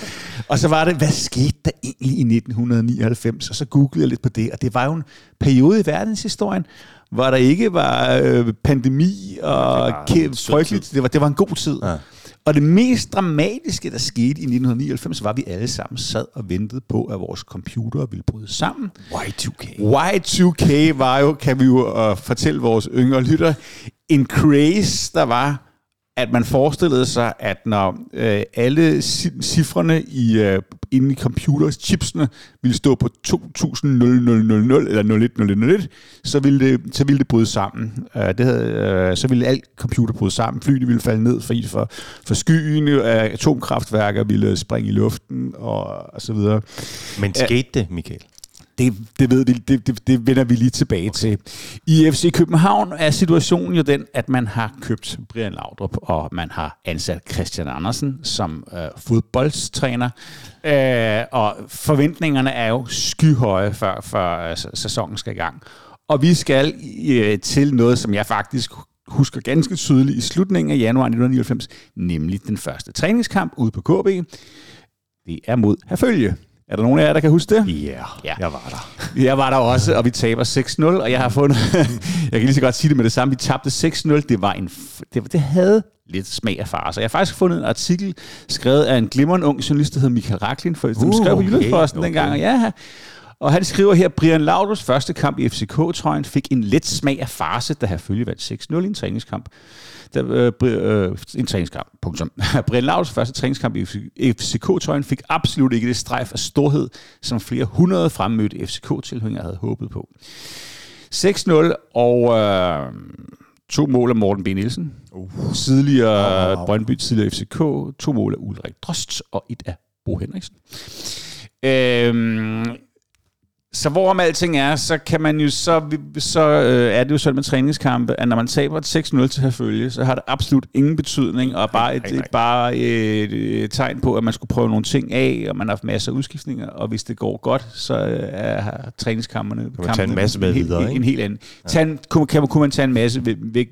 Og så var det, hvad skete der egentlig i 1999? Og så googlede jeg lidt på det, og det var jo en periode i verdenshistorien, hvor der ikke var øh, pandemi og Det var frygteligt. Det var, det var en god tid. Ja. Og det mest dramatiske, der skete i 1999, var, at vi alle sammen sad og ventede på, at vores computer ville bryde sammen. Y2K. Y2K var jo, kan vi jo uh, fortælle vores yngre lytter, en craze, der var, at man forestillede sig, at når øh, alle ci- cifrene i, øh, inde i computers, chipsene, ville stå på 2000 eller 010001, så ville det, så ville det bryde sammen. Uh, det havde, uh, så ville alt computer bryde sammen. Flyene ville falde ned for, for, for skyen, uh, atomkraftværker ville springe i luften, og, og så videre. Men skete det, Michael? Det, det, ved vi, det, det, det vender vi lige tilbage okay. til. I FC København er situationen jo den, at man har købt Brian Laudrup, og man har ansat Christian Andersen som øh, fodboldstræner. Øh, og forventningerne er jo skyhøje, før, før øh, sæsonen skal i gang. Og vi skal øh, til noget, som jeg faktisk husker ganske tydeligt i slutningen af januar 1999, nemlig den første træningskamp ude på KB. Det er mod Herfølge. Er der nogen af jer, der kan huske det? Yeah, Ja. ja, jeg var der. Jeg var der også, og vi taber 6-0, og jeg har fundet, jeg kan lige så godt sige det med det samme, vi tabte 6-0, det var en, det, det havde lidt smag af far. Så jeg har faktisk fundet en artikel, skrevet af en glimrende ung journalist, der hedder Michael Raklin, for, som Uh, skrev på okay, Jyllandsposten okay. dengang, og ja, og han skriver her, Brian Lauders første kamp i FCK-trøjen fik en let smag af farse, da han følge vandt 6-0 i en træningskamp. Der, øh, øh, en træningskamp, punktum. Brian Lauders første træningskamp i FCK-trøjen fik absolut ikke det strejf af storhed, som flere hundrede fremmødte FCK-tilhængere havde håbet på. 6-0 og øh, to mål af Morten B. Nielsen. Uh. Tidligere Wow. Brøndby, tidligere FCK. To mål af Ulrik Drost og et af Bo Henriksen. Øhm, så hvorom alting er, så kan man jo så, så øh, er det jo sådan med træningskampe, at når man taber et 6-0 til herfølge, så har det absolut ingen betydning, og bare et, nej, nej. et, bare et, et tegn på, at man skulle prøve nogle ting af, og man har haft masser af udskiftninger, og hvis det går godt, så øh, er træningskampene man tage en masse med en, videre, en, ikke? en helt anden. Tag en, kunne, kan, kunne man tage en masse væk, væk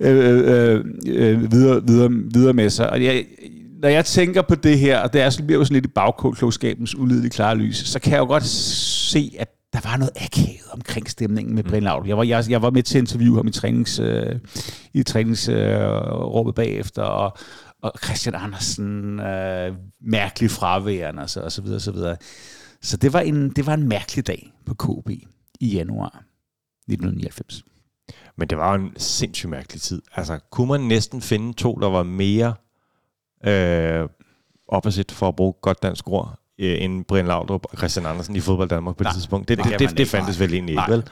øh, øh, øh, videre, videre, videre med sig. Og jeg, når jeg tænker på det her, og det er, så bliver jo sådan lidt i bagklogskabens ulidelige klare lys, så kan jeg jo godt se, at der var noget akavet omkring stemningen med Brian Laudrup. Jeg var, jeg, jeg var med til at interviewe ham i trænings, øh, i træningsrummet øh, bagefter, og, og Christian Andersen, øh, mærkelig fraværende, og så, og så videre, og så videre. Så det var, en, det var en mærkelig dag på KB i januar 1999. Men det var jo en sindssygt mærkelig tid. Altså, kunne man næsten finde to, der var mere øh, opposite, for at bruge godt dansk ord, øh, end Brian Laudrup og Christian Andersen i fodbold Danmark på det Nej, tidspunkt? Det, det det, kan det, det, ikke. fandtes vel egentlig Nej. ikke, vel?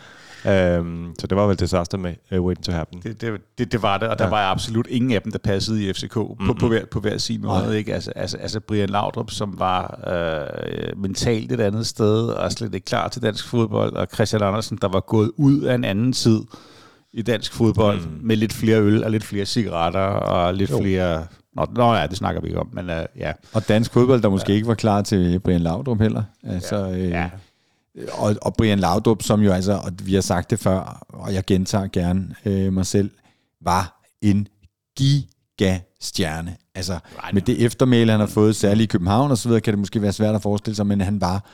Øhm, så det var vel disaster med uh, Waiting to Happen. Det, det, det, det var det, og der ja. var absolut ingen af dem, der passede i FCK mm-hmm. på, på, hver, på hver sin måde. Ikke? Altså, altså, altså Brian Laudrup, som var øh, mentalt et andet sted, og slet ikke klar til dansk fodbold, og Christian Andersen, der var gået ud af en anden tid i dansk fodbold, mm. med lidt flere øl og lidt flere cigaretter og lidt jo. flere... Nå, nå ja, det snakker vi ikke om, men uh, ja. Og dansk fodbold, der måske ja. ikke var klar til Brian Laudrup heller. Altså, ja. Øh, ja. Og, og Brian Laudrup, som jo altså, og vi har sagt det før, og jeg gentager gerne øh, mig selv, var en gigastjerne. Altså, right. med det eftermæle, han har fået, særligt i København og så videre, kan det måske være svært at forestille sig, men han var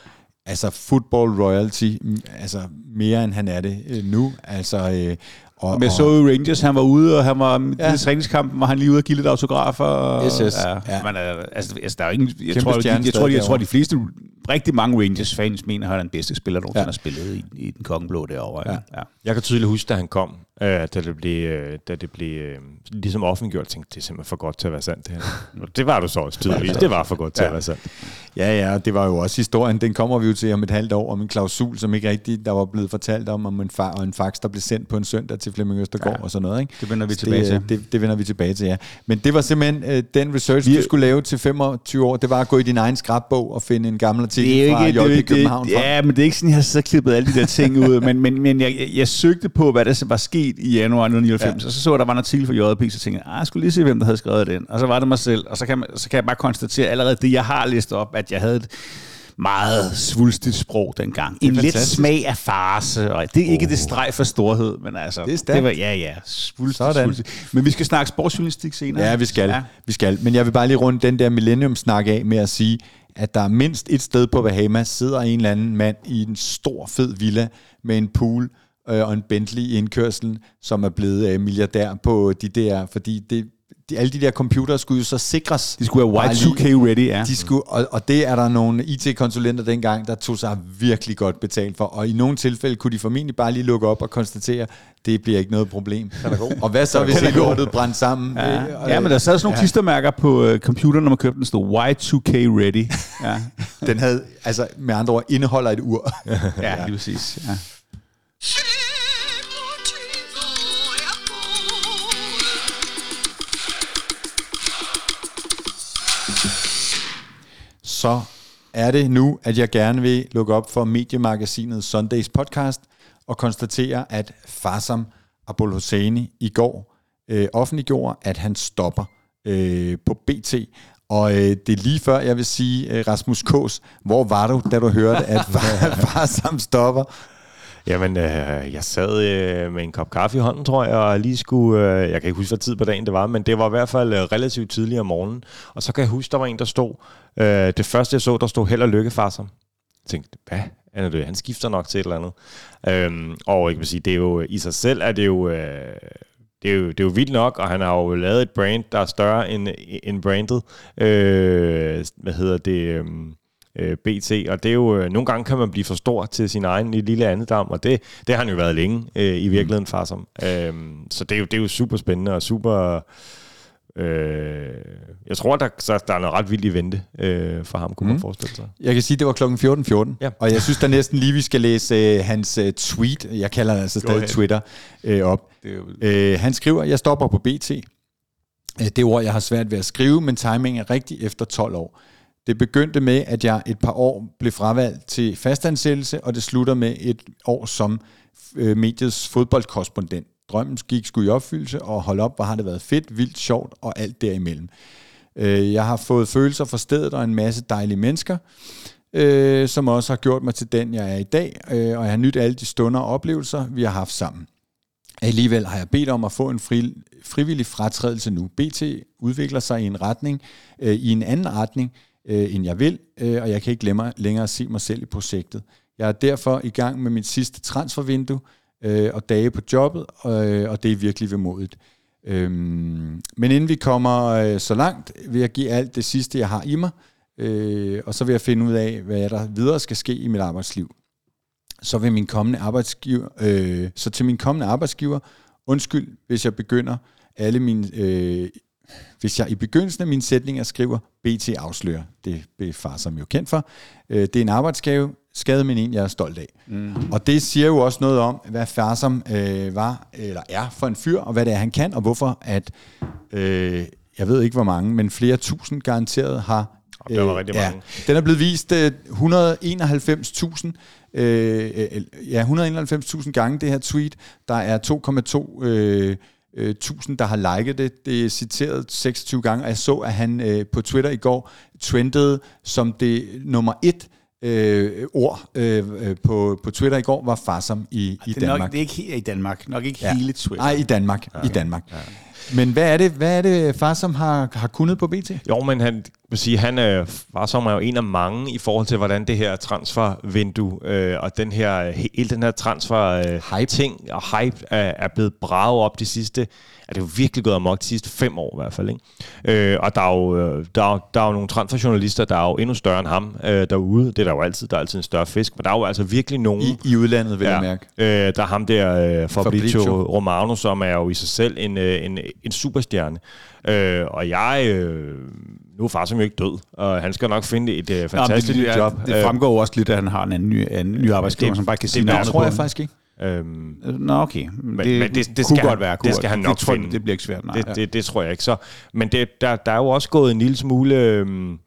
altså football royalty, altså mere end han er det øh, nu. Altså, øh, og, Men jeg så jo Rangers, han var ude, og han var ja. i træningskampen, var han lige ude og give lidt autografer. Og, yes, yes. Ja, ja. Men, altså, altså, der er jo ingen, jeg, tror, jeg, jeg, jeg, tror, jeg, tror, de fleste, rigtig mange Rangers-fans mener, at han er den bedste spiller, der ja. har spillet i, i den kongeblå derovre. Ja. Ja. Jeg kan tydeligt huske, da han kom, øh, da det blev, øh, da det blev øh, ligesom offentliggjort, tænkte, det er simpelthen for godt til at være sandt. Det, her. det var du så også tydeligvis. Det var for godt til ja. at være sandt. Ja, ja, det var jo også historien. Den kommer vi jo til om et halvt år, om en klausul, som ikke rigtig, der var blevet fortalt om, om en, far, og en fax, der blev sendt på en søndag til Flemming Østergaard ja. og sådan noget. Ikke? Det vender vi tilbage det, til. Det, det vender vi tilbage til, ja. Men det var simpelthen øh, den research, vi, du skulle lave til 25 år. Det var at gå i din egen skrabbog og finde en gammel artikel fra JP København. Det, ja, men det er ikke sådan, jeg har så klippet alle de der ting ud. Men, men, men jeg, jeg, jeg, søgte på, hvad der var sket i januar 1999, ja. og så så, der var en artikel fra JP, så tænkte jeg, ah, jeg skulle lige se, hvem der havde skrevet den. Og så var det mig selv, og så kan, man, så kan jeg bare konstatere allerede det, jeg har læst op, at jeg havde et meget svulstigt sprog dengang. En lidt smag af farse, og det er ikke oh. det streg for storhed, men altså... Det er stærkt. Det var, ja, ja, svulstigt, Sådan. svulstigt. Men vi skal snakke sportsjournalistik senere. Ja, vi skal. Ja. vi skal. Men jeg vil bare lige runde den der Millennium-snak af med at sige, at der er mindst et sted på Bahamas, sidder en eller anden mand i en stor, fed villa med en pool øh, og en Bentley i indkørselen, som er blevet øh, milliardær på de der, fordi det, de, alle de der computere skulle jo så sikres. De skulle være Y2K ready, ja. De skulle, og, og det er der nogle IT-konsulenter dengang, der tog sig virkelig godt betalt for. Og i nogle tilfælde kunne de formentlig bare lige lukke op og konstatere, det bliver ikke noget problem. Er. Og hvad så, hvis ikke lortet brændte sammen? Ja, øh, ja men der sad sådan nogle ja. klistermærker på uh, computeren, når man købte den, stod Y2K ready. Ja. den havde, altså med andre ord, indeholder et ur. ja, lige præcis. Ja. Så er det nu, at jeg gerne vil lukke op for mediemagasinet Sundays podcast og konstatere, at Farsam Abul Hosseini i går øh, offentliggjorde, at han stopper øh, på BT. Og øh, det er lige før, jeg vil sige, øh, Rasmus Kås, hvor var du, da du hørte, at Farsam stopper? Jamen, øh, jeg sad øh, med en kop kaffe i hånden, tror jeg, og lige skulle... Øh, jeg kan ikke huske, hvad tid på dagen det var, men det var i hvert fald øh, relativt tidligt om morgenen. Og så kan jeg huske, der var en, der stod... Øh, det første, jeg så, der stod held og lykke, far som. Jeg tænkte, hvad er det? Han skifter nok til et eller andet. Øhm, og jeg kan sige, det er jo i sig selv, er det jo... Øh, det er, jo, det er jo vildt nok, og han har jo lavet et brand, der er større end, end brandet. Øh, hvad hedder det? Øh, øh, BT, og det er jo, øh, nogle gange kan man blive for stor til sin egen lille andedam, og det, det har han jo været længe øh, i virkeligheden, far som. Øh, så det er, jo, det er jo super spændende og super... Øh, jeg tror, der, så der er noget ret vildt i vente øh, for ham, kunne mm. man forestille sig. Jeg kan sige, det var klokken 14.14, 14, ja. og jeg synes da næsten lige, vi skal læse øh, hans øh, tweet, jeg kalder det altså stadig Twitter, øh, op. Jo... øh, han skriver, jeg stopper på BT. Øh, det ord, jeg har svært ved at skrive, men timing er rigtig efter 12 år. Det begyndte med, at jeg et par år blev fravalgt til fastansættelse, og det slutter med et år som øh, mediets fodboldkorrespondent. Drømmen gik sgu i opfyldelse, og hold op, hvor har det været fedt, vildt, sjovt og alt derimellem. Øh, jeg har fået følelser for stedet og en masse dejlige mennesker, øh, som også har gjort mig til den, jeg er i dag, øh, og jeg har nydt alle de stunder og oplevelser, vi har haft sammen. Alligevel har jeg bedt om at få en fri, frivillig fratrædelse nu. BT udvikler sig i en retning, øh, i en anden retning, øh, end jeg vil, øh, og jeg kan ikke længere, længere se mig selv i projektet. Jeg er derfor i gang med mit sidste transfervindue øh, og dage på jobbet, øh, og det er virkelig vemodigt. Øhm, men inden vi kommer øh, så langt, vil jeg give alt det sidste, jeg har i mig, øh, og så vil jeg finde ud af, hvad der videre skal ske i mit arbejdsliv. Så vil min kommende arbejdsgiver, øh, så til min kommende arbejdsgiver, undskyld, hvis jeg begynder alle mine øh, hvis jeg i begyndelsen af mine sætninger skriver, BT afslører, det er far som jo kendt for, øh, det er en arbejdsgave, skade, men en, jeg er stolt af. Mm. Og det siger jo også noget om, hvad Farsam øh, var, eller er for en fyr, og hvad det er, han kan, og hvorfor at, øh, jeg ved ikke hvor mange, men flere tusind garanteret har det var rigtig mange. Ja, den er blevet vist øh, 191.000 øh, øh, ja, 191.000 gange det her tweet. Der er 2,2 øh, øh, tusind, der har liket det. Det er citeret 26 gange, og jeg så, at han øh, på Twitter i går trendede som det nummer et øh, ord øh, øh på, på Twitter i går, var farsom i, i det Danmark. Nok, det er ikke i Danmark, nok ikke ja. hele Twitter. Nej, i Danmark. Ja. I Danmark. Ja. Men hvad er det, hvad er det far, som har, har kunnet på BT? Jo, men han vil sige, han øh, far, som er jo en af mange i forhold til, hvordan det her transfervindue øh, og den her, hele den her transfer-ting øh, og hype er, er blevet braget op de sidste er det jo virkelig gået amok de sidste fem år i hvert fald. Ikke? Øh, og der er, jo, øh, der, er, der er jo nogle transferjournalister, der er jo endnu større end ham øh, derude. Det er der jo altid. Der er altid en større fisk. Men der er jo altså virkelig nogen... I, i udlandet, vil ja, jeg mærke. Øh, der er ham der, øh, Fabrizio, Fabrizio Romano, som er jo i sig selv en, øh, en, en superstjerne. Øh, og jeg... Øh, nu er far som jo ikke død, og han skal nok finde et øh, fantastisk ja, det, job. Det fremgår også lidt, at han har en anden ny, anden ny arbejdsgiver, som bare kan sige navnet Det tror jeg faktisk ikke. Øhm, Nå, okay. Men det, men det, det skal godt være. Det skal han nok det, tror, finde. Det bliver ikke svært, nej. Det, det, det tror jeg ikke. Så, men det, der, der er jo også gået en lille smule... Øhm,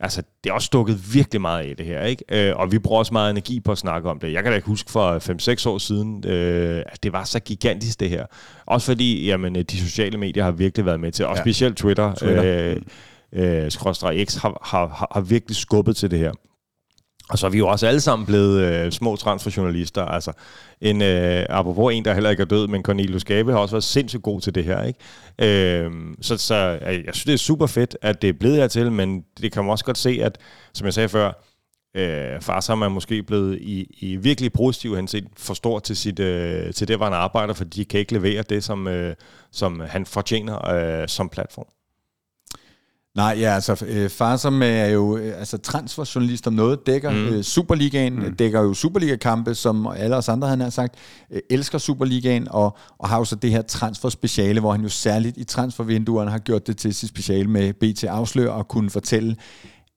altså, det er også stukket virkelig meget af det her, ikke? Øh, og vi bruger også meget energi på at snakke om det. Jeg kan da ikke huske for 5-6 år siden, øh, at det var så gigantisk, det her. Også fordi, jamen, de sociale medier har virkelig været med til, og ja. specielt Twitter, Twitter. Øh, øh, X har, har, har virkelig skubbet til det her. Og så er vi jo også alle sammen blevet øh, små transferjournalister. Altså, en, øh, apropos en, der heller ikke er død, men Cornelius Gabe har også været sindssygt god til det her. Ikke? Øh, så, så øh, jeg synes, det er super fedt, at det er blevet hertil, men det kan man også godt se, at, som jeg sagde før, øh, far som er måske blevet i, i virkelig positiv henset for stor til, sit, øh, til det, hvor han arbejder, fordi de kan ikke levere det, som, øh, som han fortjener øh, som platform. Nej, ja, altså øh, far som er jo øh, altså transferjournalist om noget, dækker mm. øh, Superligaen, mm. dækker jo Superliga-kampe, som alle os andre, han har sagt, øh, elsker Superligaen, og, og har jo så det her transferspeciale, hvor han jo særligt i transfervinduerne har gjort det til sit speciale med BT Afslør og kunne fortælle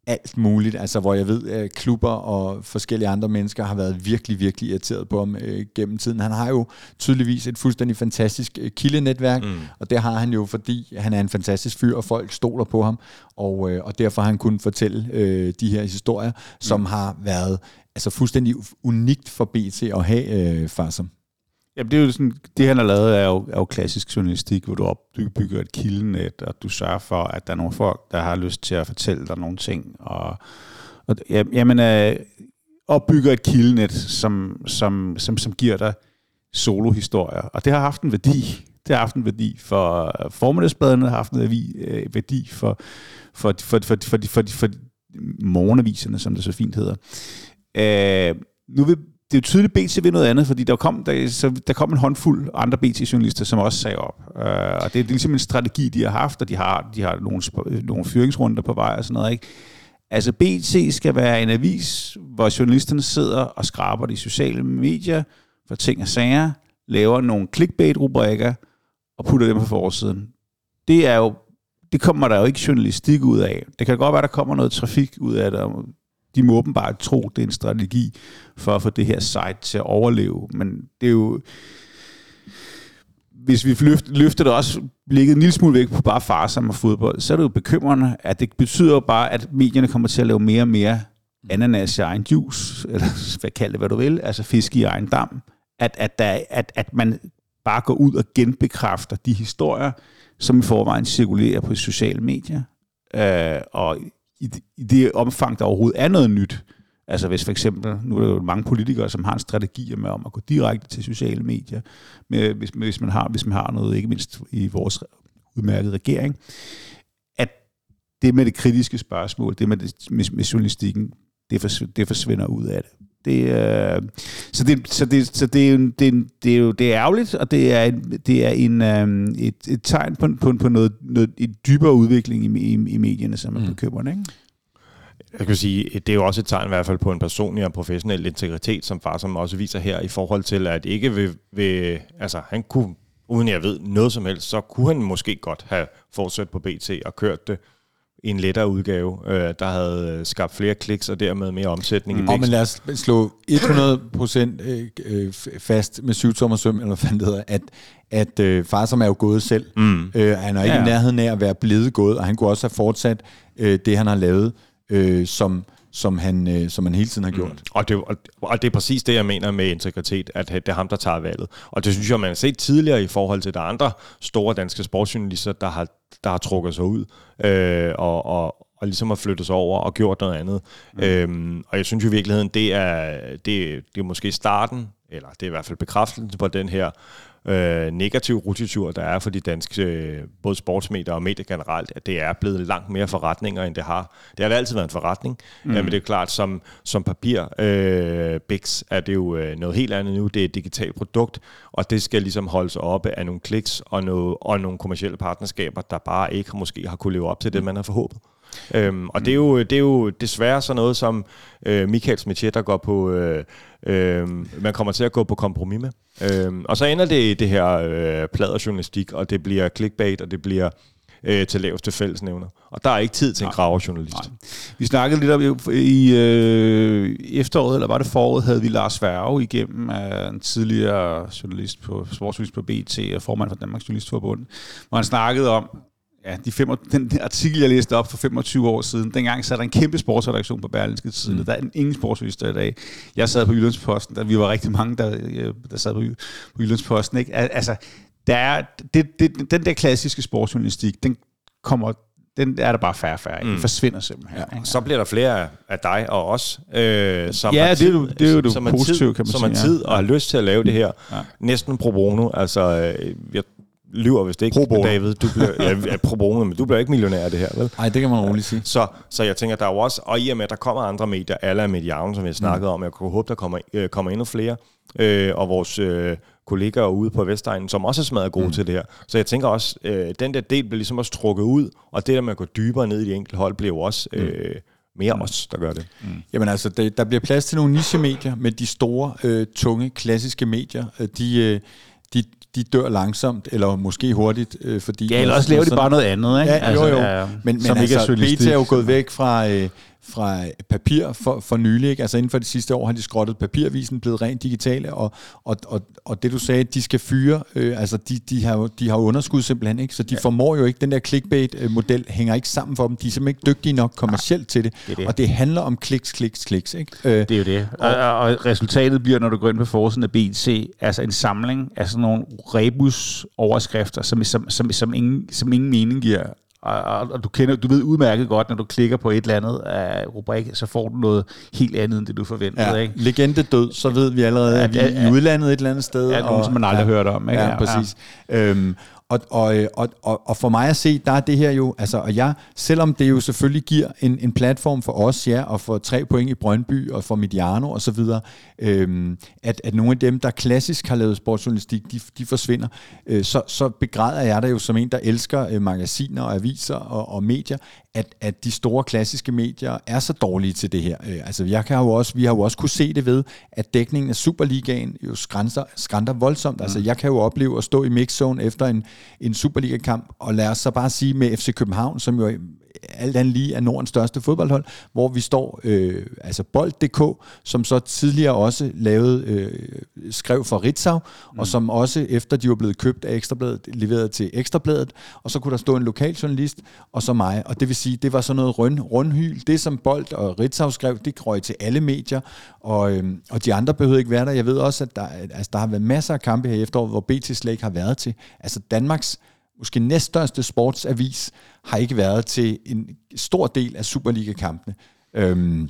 alt muligt, altså hvor jeg ved, at klubber og forskellige andre mennesker har været virkelig, virkelig irriteret på ham øh, gennem tiden. Han har jo tydeligvis et fuldstændig fantastisk øh, kildenetværk, mm. og det har han jo, fordi han er en fantastisk fyr, og folk stoler på ham, og, øh, og derfor har han kunnet fortælle øh, de her historier, som mm. har været altså fuldstændig unikt for BT at have øh, far Jamen, Ja, det er jo sådan, det han har lavet er jo, er jo klassisk journalistik, hvor du opbygger et kildenet, og du sørger for, at der er nogle folk, der har lyst til at fortælle dig nogle ting. Og, og jamen, øh, opbygger et kildenet, som, som, som, som giver dig solohistorier. Og det har haft en værdi. Det har haft en værdi for øh, formiddagsbladene, har haft en øh, værdi for, for, for, for, for, for, for, for morgenaviserne, som det så fint hedder. Øh, nu vil det er jo tydeligt, BT ved noget andet, fordi der kom, der, så der kom en håndfuld andre BT-journalister, som også sagde op. Øh, og det er ligesom en strategi, de har haft, og de har, de har nogle, nogle fyringsrunder på vej og sådan noget. Ikke? Altså BT skal være en avis, hvor journalisterne sidder og skraber de sociale medier for ting og sager, laver nogle clickbait-rubrikker og putter dem på forsiden. Det er jo det kommer der jo ikke journalistik ud af. Det kan godt være, der kommer noget trafik ud af det, de må åbenbart tro, det er en strategi for at få det her site til at overleve. Men det er jo... Hvis vi løfter, løfter det også blikket en lille smule væk på bare farsom og fodbold, så er det jo bekymrende, at det betyder jo bare, at medierne kommer til at lave mere og mere ananas i egen juice, eller hvad kalde det, hvad du vil, altså fisk i egen dam. At, at, der, at, at man bare går ud og genbekræfter de historier, som i forvejen cirkulerer på sociale medier. Øh, og i, i det omfang, der overhovedet er noget nyt. Altså hvis for eksempel, nu er der jo mange politikere, som har en strategi med om at gå direkte til sociale medier, med, hvis, hvis, man har, hvis man har noget, ikke mindst i vores udmærkede regering, at det med det kritiske spørgsmål, det med, det, med, med journalistikken, det, forsvinder, det forsvinder ud af det. Det, øh, så det, så det, så det, er jo, det, det er jo det er ærgerligt, og det er, det er en, øh, et, et tegn på, på, på noget, noget, et dybere udvikling i, i, i medierne, som er mm. bekymrende. Ikke? Jeg kan sige, det er jo også et tegn i hvert fald på en personlig og professionel integritet, som far som også viser her, i forhold til, at ikke vil, vil altså han kunne, uden jeg ved noget som helst, så kunne han måske godt have fortsat på BT og kørt det en lettere udgave, øh, der havde skabt flere kliks og dermed mere omsætning mm. i Og men lad os slå 100% øh, øh, fast med syvtommersøm, eller hvad det hedder, at, at øh, far som er jo gået selv, mm. øh, han er ikke ja. i nærheden af at være blevet gået, og han kunne også have fortsat øh, det, han har lavet, øh, som som han, øh, som han hele tiden har mm. gjort. Mm. Og, det, og, og det er præcis det, jeg mener med integritet, at det er ham, der tager valget. Og det synes jeg, man har set tidligere i forhold til, de andre store danske sportsjournalister, der har, der har trukket sig ud øh, og, og, og ligesom har flyttet sig over og gjort noget andet. Mm. Øhm, og jeg synes jo i virkeligheden, det er, det, det er måske starten, eller det er i hvert fald bekræftelsen på den her øh, negativ rutitur, der er for de danske øh, både sportsmedier og medier generelt, at det er blevet langt mere forretninger, end det har. Det har det altid været en forretning, mm. øh, men det er klart, som, som papir øh, Bix er det jo øh, noget helt andet nu. Det er et digitalt produkt, og det skal ligesom holdes oppe af nogle kliks og, noget, og nogle kommersielle partnerskaber, der bare ikke måske har kunne leve op til det, man har forhåbet. Øhm, og det er, jo, det er jo desværre sådan noget, som øh, Michaels Metier, der går på, øh, øh, man kommer til at gå på kompromis med. Øhm, og så ender det i det her øh, pladerjournalistik, og det bliver clickbait, og det bliver øh, til laveste fællesnævner. Og der er ikke tid til en graverjournalist. Nej. Vi snakkede lidt om, i øh, efteråret, eller var det foråret, havde vi Lars Værge igennem, af en tidligere journalist på, sportsjournalist på BT og formand for Danmarks Journalistforbund, hvor han snakkede om, ja, de fem, den artikel, jeg læste op for 25 år siden, dengang sad der en kæmpe sportsredaktion på Berlinske Tidene. Mm. Der er ingen sportsjournalister i dag. Jeg sad på Jyllandsposten, der vi var rigtig mange, der, øh, der sad på, på Jyllandsposten. Ikke? Altså, der er, det, det, den der klassiske sportsjournalistik, den kommer den er der bare færre og færre. Mm. Den forsvinder simpelthen. Ja. Så bliver der flere af dig og os, øh, som ja, har tid, det er jo, det er jo det som positive, kan man som sige. Som har tid og har lyst til at lave det her. Ja. Næsten pro bono. Altså, øh, jeg lyver hvis det ikke, pro. David. Du bliver, ja, pro bono, men du bliver ikke millionær af det her, vel? Nej, det kan man roligt sige. Så, så jeg tænker, der er jo også, og i og med, at der kommer andre medier, alle er medierne, som jeg snakkede mm. om, jeg kunne håbe, der kommer, øh, kommer endnu flere, øh, og vores øh, kollegaer ude på Vestegnen, som også er smadret gode mm. til det her. Så jeg tænker også, øh, den der del bliver ligesom også trukket ud, og det der med at gå dybere ned i de enkelte hold, bliver jo også... Mm. Øh, mere mm. os, der gør det. Mm. Jamen altså, det, der bliver plads til nogle niche-medier, men de store, øh, tunge, klassiske medier, øh, de, øh, de, de dør langsomt, eller måske hurtigt, øh, fordi... Ja, eller også laver de bare noget andet, ikke? Ja, altså, jo, jo. Men, men altså, BT er jo gået væk fra... Øh, fra papir for, for nylig. Ikke? Altså inden for de sidste år har de skrottet papirvisen, blevet rent digitale, og, og, og, og det du sagde, de skal fyre, øh, altså de, de, har, de har underskud simpelthen, ikke? så de ja. formår jo ikke, den der clickbait-model hænger ikke sammen for dem, de er simpelthen ikke dygtige nok kommercielt ja, til det. det, det, og det handler om kliks, kliks, kliks. Ikke? Øh, det er jo det, og, og, og resultatet bliver, når du går ind på forsiden af BC, altså en samling af sådan nogle rebus-overskrifter, som, som, som, som, ingen, som ingen mening giver og, og, og du, kender, du ved udmærket godt, når du klikker på et eller andet af rubrik, så får du noget helt andet, end det du forventede. Ja. Ikke? Legende død, så ved vi allerede, at vi er i udlandet et eller andet sted. Ja, nogen, som man aldrig ja, hørt om. Ikke? Ja, ja, præcis. Ja. Øhm, og, og, øh, og, og, og for mig at se, der er det her jo, altså, og jeg, selvom det jo selvfølgelig giver en, en platform for os, ja, og for tre point i Brøndby, og for Mediano og så videre, øhm, at, at nogle af dem, der klassisk har lavet sportsjournalistik, de, de forsvinder, øh, så, så begræder jeg dig jo som en, der elsker øh, magasiner og aviser og, og medier, at, at de store klassiske medier er så dårlige til det her. Øh, altså, jeg kan jo også, vi har jo også kunne se det ved, at dækningen af Superligaen jo skrænter, skrænter voldsomt. Altså, mm. Altså, jeg kan jo opleve at stå i mixzone efter en, en Superliga-kamp, og lad os så bare sige med FC København, som jo alt andet lige er Nordens største fodboldhold, hvor vi står, øh, altså Bold.dk, som så tidligere også lavede, øh, skrev for Ritzau, mm. og som også efter de var blevet købt af Ekstrabladet, leveret til Ekstrabladet, og så kunne der stå en lokal journalist, og så mig, og det vil sige, det var sådan noget rund, rundhyl. Det som Bold og Ritzau skrev, det røg til alle medier, og, øh, og de andre behøvede ikke være der. Jeg ved også, at der, altså, der har været masser af kampe her i efteråret, hvor BT slet ikke har været til. Altså Danmarks måske næststørste sportsavis, har ikke været til en stor del af Superliga-kampene. Øhm,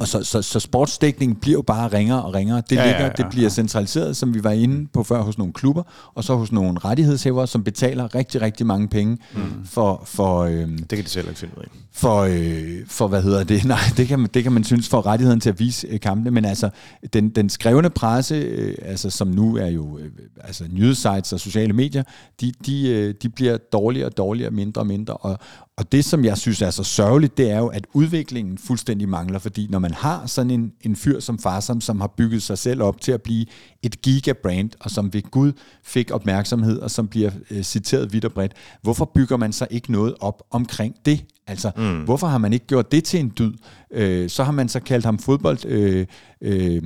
og så, så, så sportsdækningen bliver jo bare ringere og ringere. Det, ja, ligger, ja, ja, det bliver centraliseret, som vi var inde på før, hos nogle klubber, og så hos nogle rettighedshævere, som betaler rigtig, rigtig mange penge mm. for... for øhm, det kan de selv ikke finde ud af. For, øh, for hvad hedder det? Nej, det kan, man, det kan man synes for rettigheden til at vise øh, kampene, men altså den, den skrevne presse, øh, altså, som nu er jo øh, altså nyhedssites og sociale medier, de, de, øh, de bliver dårligere og dårligere, mindre og mindre, og, Og det, som jeg synes er så sørgeligt, det er jo, at udviklingen fuldstændig mangler, fordi når man har sådan en, en fyr som Farsam, som har bygget sig selv op til at blive et gigabrand, og som ved Gud fik opmærksomhed, og som bliver øh, citeret vidt og bredt, hvorfor bygger man så ikke noget op omkring det? Altså, mm. hvorfor har man ikke gjort det til en dyd? Øh, så har man så kaldt ham fodbold... Øh, øh,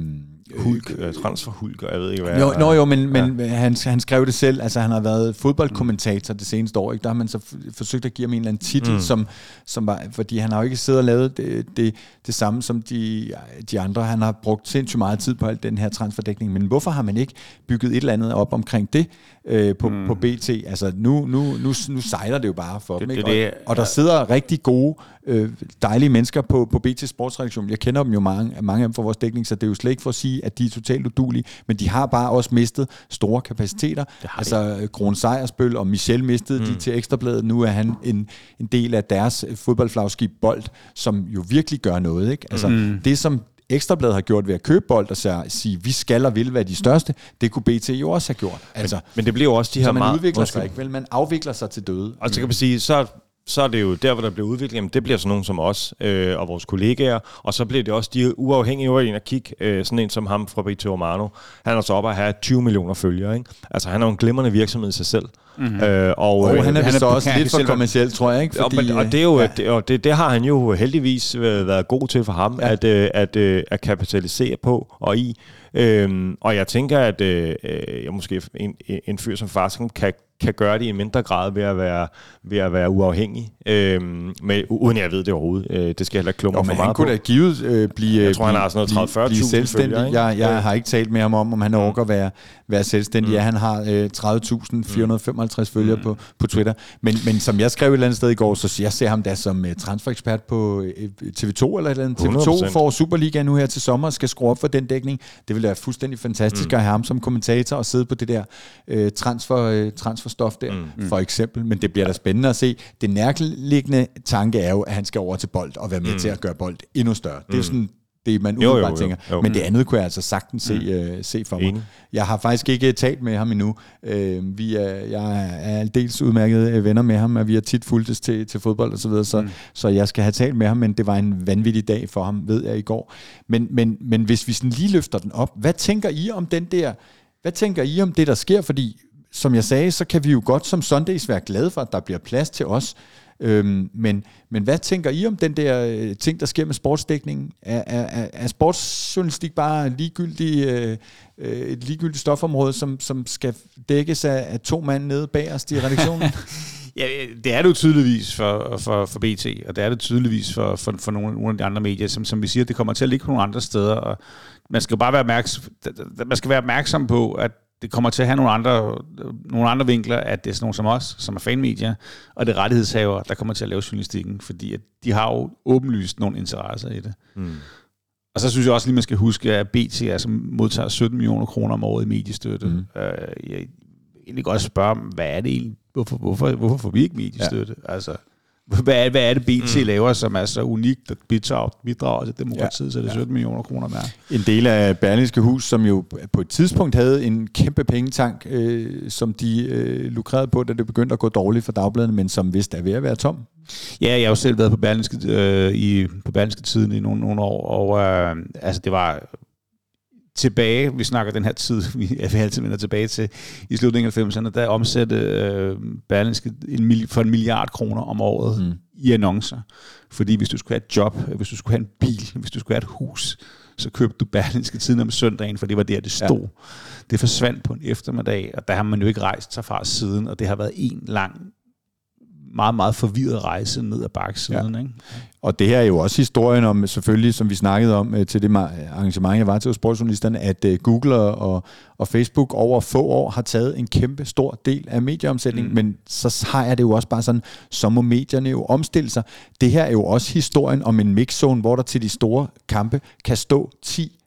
Hulk, øh, transferhulk, og jeg ved ikke, hvad... Jo, nå jo, men, men ja. han, han skrev det selv, altså han har været fodboldkommentator det seneste år, ikke? der har man så forsøgt at give ham en eller anden titel, mm. som, som var, fordi han har jo ikke siddet og lavet det, det, det samme som de, de andre, han har brugt sindssygt meget tid på alt den her transferdækning, men hvorfor har man ikke bygget et eller andet op omkring det øh, på, mm. på BT? Altså nu, nu, nu, nu sejler det jo bare for det, dem, ikke? Det, det, og, og der sidder rigtig gode øh, dejlige mennesker på, på BT Sportsredaktion. Jeg kender dem jo mange, mange af dem fra vores dækning, så det er jo slet ikke for at sige, at de er totalt udulige, men de har bare også mistet store kapaciteter. Altså Gron Sejersbøl og Michel mistede mm. de til Ekstrabladet. Nu er han en, en del af deres fodboldflagskib Bold, som jo virkelig gør noget. Ikke? Altså mm. det, som Ekstrabladet har gjort ved at købe bold og sige, vi skal og vil være de største, det kunne BT jo også have gjort. Altså, men, men det bliver jo også de her så man meget... udvikler sig ikke, vel? Man afvikler sig til døde. Og så kan man sige, så så er det jo der, hvor der bliver udviklet, jamen det bliver sådan nogen som os øh, og vores kollegaer, og så bliver det også de uafhængige over en at kigge, øh, sådan en som ham fra Brito Romano. Han er så oppe at have 20 millioner følgere, ikke? Altså han er jo en glimrende virksomhed i sig selv. Mm-hmm. Øh, og, og øh, han er, han er så også lidt for kommersiel, tror jeg, ikke? Fordi, og, og, det, er jo, ja. det, og det, det har han jo heldigvis været god til for ham, ja. at, øh, at, øh, at kapitalisere på og i. Øhm, og jeg tænker, at øh, jeg måske en, en fyr som Farsken kan kan gøre det i mindre grad ved at være, ved at være uafhængig, øh, med, uden jeg ved det overhovedet. Øh, det skal jeg heller ikke klumre for meget han kunne da givet øh, blive, jeg tror, han har sådan noget 30 40 selvstændig. Følger, jeg, jeg har ikke talt med ham om, om han overgår at være, være selvstændig. Mm. Ja, han har øh, 30.455 mm. følgere mm. på, på Twitter. Men, men som jeg skrev et eller andet sted i går, så jeg ser ham da som uh, transferekspert på uh, TV2 eller et eller andet. TV2 får Superliga nu her til sommer skal skrue op for den dækning. Det vil være fuldstændig fantastisk mm. at have ham som kommentator og sidde på det der uh, transfer, uh, transfer stof der, mm. for eksempel. Men det bliver da spændende at se. Det nærliggende tanke er jo, at han skal over til bold og være med mm. til at gøre bold endnu større. Det er jo mm. sådan det, man jo, umiddelbart jo, jo, tænker. Jo. Men det andet kunne jeg altså sagtens se, mm. uh, se for mig. Enig. Jeg har faktisk ikke talt med ham endnu. Uh, vi er, jeg er dels udmærket venner med ham, og vi har tit fulgtes til, til fodbold og så videre, så, mm. så jeg skal have talt med ham, men det var en vanvittig dag for ham, ved jeg i går. Men, men, men hvis vi sådan lige løfter den op, hvad tænker I om den der, hvad tænker I om det, der sker? Fordi som jeg sagde, så kan vi jo godt som Sundays være glade for, at der bliver plads til os. Øhm, men, men hvad tænker I om den der øh, ting, der sker med sportsdækningen? Er, er, er sportsjournalistik bare ligegyldig, øh, øh, et ligegyldigt stofområde, som, som skal dækkes af, af to mand nede bag os i redaktionen? Ja, det er det jo tydeligvis for, for, for BT, og det er det tydeligvis for, for, for nogle, nogle af de andre medier, som, som vi siger, det kommer til at ligge på nogle andre steder, og man skal bare være opmærksom, man skal være opmærksom på, at det kommer til at have nogle andre, nogle andre vinkler, at det er sådan nogle som os, som er fanmedier, og det er rettighedshaver, der kommer til at lave journalistikken, fordi at de har jo åbenlyst nogle interesser i det. Mm. Og så synes jeg også lige, man skal huske, at BT altså modtager 17 millioner kroner om året i mediestøtte. Mm. Øh, jeg vil egentlig godt spørge, hvad er det egentlig? Hvorfor, hvorfor, hvorfor får vi ikke mediestøtte? Ja. Altså, hvad er, hvad er det, BT mm. laver, som er så unikt, at bidrager, bidrager til demokratiet, ja. så det er 17 ja. millioner kroner mere. En del af Berlingske Hus, som jo på et tidspunkt havde en kæmpe pengetank, øh, som de øh, lukrerede på, da det begyndte at gå dårligt for dagbladene, men som vist er ved at være tom. Ja, jeg har jo selv været på Berlingske, øh, i, på Berlingske Tiden i nogle, nogle år, og øh, altså det var tilbage, vi snakker den her tid, vi, vi altid vender tilbage til, i slutningen af 90'erne, der omsatte øh, Berlingske en, for en milliard kroner om året mm. i annoncer. Fordi hvis du skulle have et job, hvis du skulle have en bil, hvis du skulle have et hus, så købte du Berlingske tiden om søndagen, for det var der, det stod. Ja. Det forsvandt på en eftermiddag, og der har man jo ikke rejst sig fra siden, og det har været en lang meget, meget forvirret rejse ned ad baksiden. Ja. Ikke? Og det her er jo også historien om, selvfølgelig, som vi snakkede om øh, til det arrangement, jeg var til hos sportsjournalisterne, at øh, Google og, og Facebook over få år har taget en kæmpe stor del af medieomsætningen, mm. men så har jeg det jo også bare sådan, så må medierne jo omstille sig. Det her er jo også historien om en mixzone, hvor der til de store kampe kan stå 10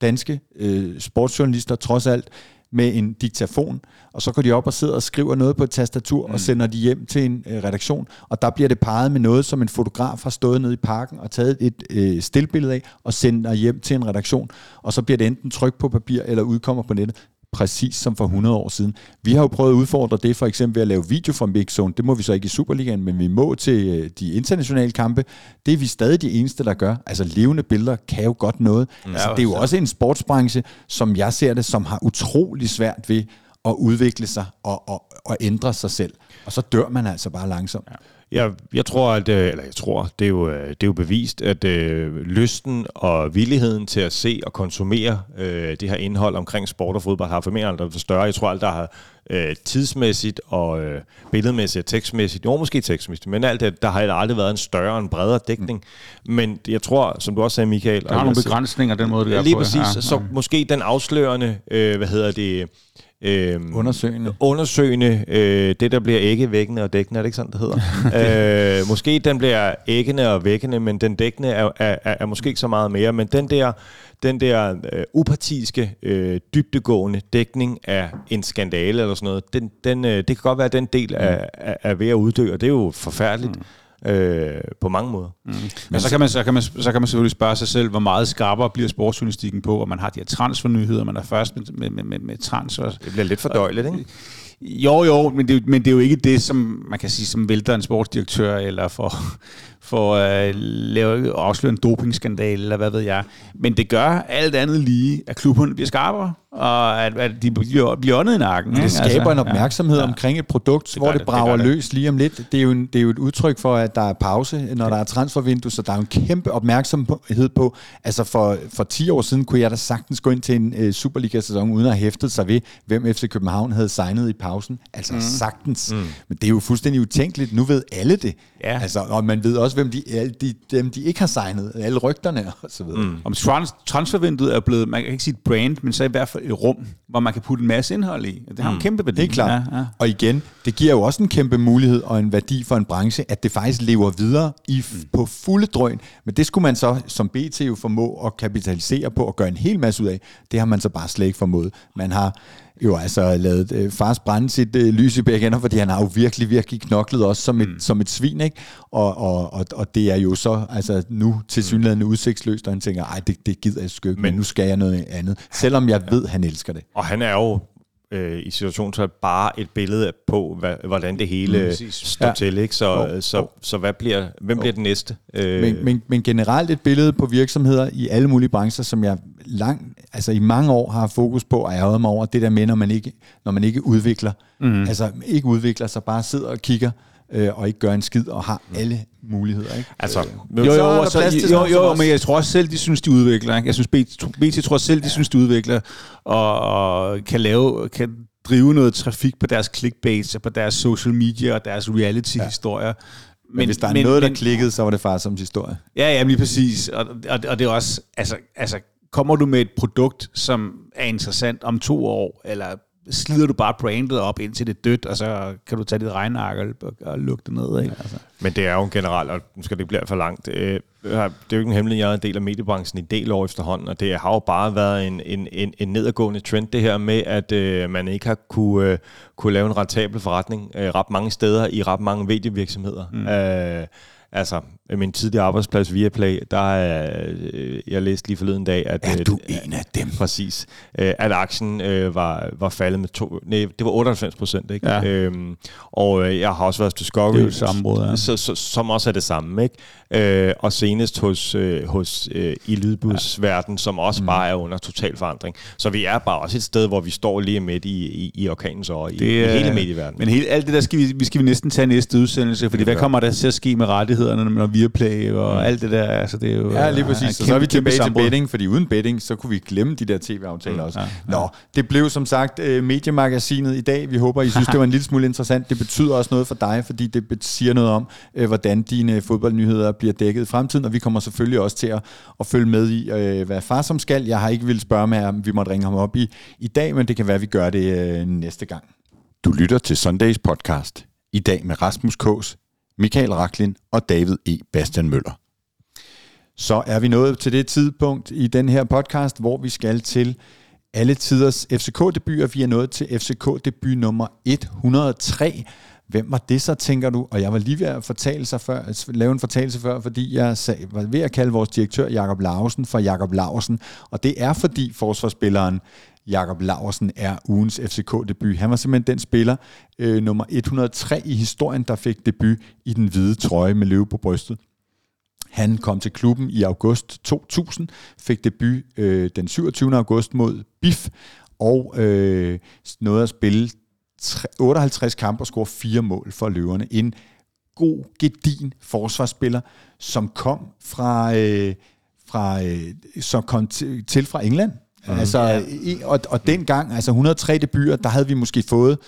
danske øh, sportsjournalister trods alt med en diktafon, og så går de op og sidder og skriver noget på et tastatur, mm. og sender de hjem til en øh, redaktion, og der bliver det peget med noget, som en fotograf har stået nede i parken og taget et øh, stillbillede af, og sender hjem til en redaktion, og så bliver det enten trykt på papir eller udkommer på nettet. Præcis som for 100 år siden. Vi har jo prøvet at udfordre det for eksempel ved at lave video fra Mixzone. Det må vi så ikke i Superligaen, men vi må til øh, de internationale kampe. Det er vi stadig de eneste, der gør. Altså levende billeder kan jo godt noget. Mm. Altså, det er jo også en sportsbranche, som jeg ser det, som har utrolig svært ved at udvikle sig og, og, og ændre sig selv. Og så dør man altså bare langsomt. Ja. Jeg, jeg tror, at, øh, eller jeg tror, det er jo, øh, det er jo bevist, at øh, lysten og villigheden til at se og konsumere øh, det her indhold omkring sport og fodbold har for mere aldrig større. Jeg tror aldrig, der har øh, tidsmæssigt og øh, billedmæssigt og tekstmæssigt, jo måske tekstmæssigt, men alt det, der har aldrig været en større og en bredere dækning. Mm. Men jeg tror, som du også sagde, Michael... Der er nogle begrænsninger, den måde, det er Lige på, præcis, ja, så ja. måske den afslørende, øh, hvad hedder det Øhm, undersøgende. Undersøgende. Øh, det, der bliver ikke vækkende og dækkende, er det ikke sådan, det hedder? øh, måske den bliver æggende og vækkende, men den dækkende er, er, er, er måske ikke så meget mere. Men den der, den der øh, upartiske, øh, dybtegående dækning af en skandale eller sådan noget, den, den, øh, det kan godt være, at den del er, er, er ved at uddø, og det er jo forfærdeligt. Mm øh, på mange måder. Mm. Men så kan, man, så, kan man, så kan man selvfølgelig spørge sig selv, hvor meget skarpere bliver sportsjournalistikken på, og man har de her transfernyheder, man er først med, med, med, med transfer. Det bliver lidt for døjligt, ikke? Jo, jo, men det, men det er jo ikke det, som man kan sige, som vælter en sportsdirektør, eller for, for at lave, afsløre en dopingskandal, eller hvad ved jeg. Men det gør alt andet lige, at klubberne bliver skarpere, og at, at de bliver, bliver åndet i nakken. Det skaber altså, en opmærksomhed ja. omkring et produkt, det hvor det, det brager det løs lige om lidt. Det er, jo en, det er jo et udtryk for, at der er pause, når der er transfervindue, så der er en kæmpe opmærksomhed på. Altså for, for 10 år siden kunne jeg da sagtens gå ind til en uh, Superliga-sæson, uden at have hæftet sig ved, hvem FC København havde signet i pausen. Altså mm. sagtens. Mm. Men det er jo fuldstændig utænkeligt. Nu ved alle det. Ja. Altså, og man ved også, hvem de, alle de, dem, de ikke har signet. Alle rygterne og så videre. Mm. Om trans, transfervinduet er blevet, man kan ikke sige et brand, men så i hvert fald et rum, hvor man kan putte en masse indhold i. Det har mm. en kæmpe værdi. Det er klart. Ja, ja. Og igen, det giver jo også en kæmpe mulighed og en værdi for en branche, at det faktisk lever videre i, mm. på fulde drøn. Men det skulle man så som BT jo formå at kapitalisere på og gøre en hel masse ud af. Det har man så bare slet ikke formået. Man har jo altså lavet øh, fars brænde sit øh, lys i begge ender, fordi han har jo virkelig, virkelig knoklet også som et, mm. som et svin, ikke? Og, og, og, og det er jo så altså nu til synligheden udsigtsløst, og han tænker, ej, det, det gider jeg sgu ikke, men, men nu skal jeg noget andet, selvom jeg ved, han elsker det. Og han er jo øh, i situationen så bare et billede på, hvad, hvordan det hele mm, står ja. til. Ikke? Så, oh, så, oh. så hvad bliver, hvem oh. bliver den næste? Øh. Men, men, men generelt et billede på virksomheder i alle mulige brancher, som jeg lang, altså i mange år har fokus på, og jeg mig over det der med, når man ikke, når man ikke udvikler, mm. altså ikke udvikler sig, bare sidder og kigger, øh, og ikke gør en skid og har alle muligheder. Ikke? Altså, øh, jo, jo, så, jo, jo, jo, men jeg tror også selv, de synes, de udvikler. Ikke? Jeg synes, BT, BT tror selv, de ja. synes, de udvikler, og, og kan lave, kan drive noget trafik på deres clickbait, på deres social media og deres reality-historier. Ja. Men, men hvis der er men, noget, der men, klikkede, så var det faktisk som historie. Ja, ja, lige præcis. Og, og, og det er også, altså, altså, kommer du med et produkt, som er interessant om to år, eller slider du bare brandet op indtil det er dødt, og så kan du tage dit regnark og, og lukke det ned. Ikke? Altså. Men det er jo generelt, og nu skal det ikke blive for langt, øh, det er jo ikke en hemmelighed, jeg er en del af mediebranchen i del år efterhånden, og det har jo bare været en, en, en, en nedadgående trend, det her med, at øh, man ikke har kunne, øh, kunne lave en rentabel forretning øh, ret mange steder i ret mange medievirksomheder. Mm. Øh, altså, min tidligere arbejdsplads via Play, der er, øh, jeg læste lige forleden dag, at... Er du øh, en af dem? Præcis. Øh, at aktien var, var faldet med to... Nej, det var 98 procent, ikke? Ja. Øhm, og jeg har også været hos Discovery. Det er jo sammenbrud, ja. så, så, som også er det samme, ikke? Øh, og senest hos, øh, hos øh, i lydbusverden, ja. som også mm. bare er under total forandring. Så vi er bare også et sted, hvor vi står lige midt i, i, i orkanens år, i, i hele medieverdenen. Men hele, alt det der skal vi, vi skal vi næsten tage næste udsendelse, fordi hvad kommer der til at ske med rettighederne, når vi Viaplay og mm. alt det der. Altså, det er jo, ja, lige præcis. Så, så er vi tilbage til betting, fordi uden betting, så kunne vi glemme de der tv-aftaler mm, også. Ja, ja. Nå, det blev som sagt uh, mediemagasinet i dag. Vi håber, I synes, det var en lille smule interessant. Det betyder også noget for dig, fordi det siger noget om, uh, hvordan dine fodboldnyheder bliver dækket i fremtiden, og vi kommer selvfølgelig også til at, at følge med i, uh, hvad far som skal. Jeg har ikke ville spørge med om vi måtte ringe ham op i, i dag, men det kan være, at vi gør det uh, næste gang. Du lytter til Sundays podcast. I dag med Rasmus Kås, Michael Raklin og David E. Bastian Møller. Så er vi nået til det tidspunkt i den her podcast, hvor vi skal til alle tiders FCK-debuter. Vi er nået til FCK-debut nummer 103. Hvem var det så, tænker du? Og jeg var lige ved at fortælle sig før, lave en fortalelse før, fordi jeg sag, var ved at kalde vores direktør Jakob Larsen for Jakob Larsen. Og det er fordi forsvarsspilleren Jakob Larsen er ugens FCK-debut. Han var simpelthen den spiller, øh, nummer 103 i historien, der fik debut i den hvide trøje med løve på brystet. Han kom til klubben i august 2000, fik debut øh, den 27. august mod BIF, og øh, nåede at spille 58 kampe og score fire mål for løverne. En god, gedin forsvarsspiller, som kom fra, øh, fra øh, som kom til, til fra England. Mm. Altså, i, og, og dengang, altså 103 debuter, der havde vi måske fået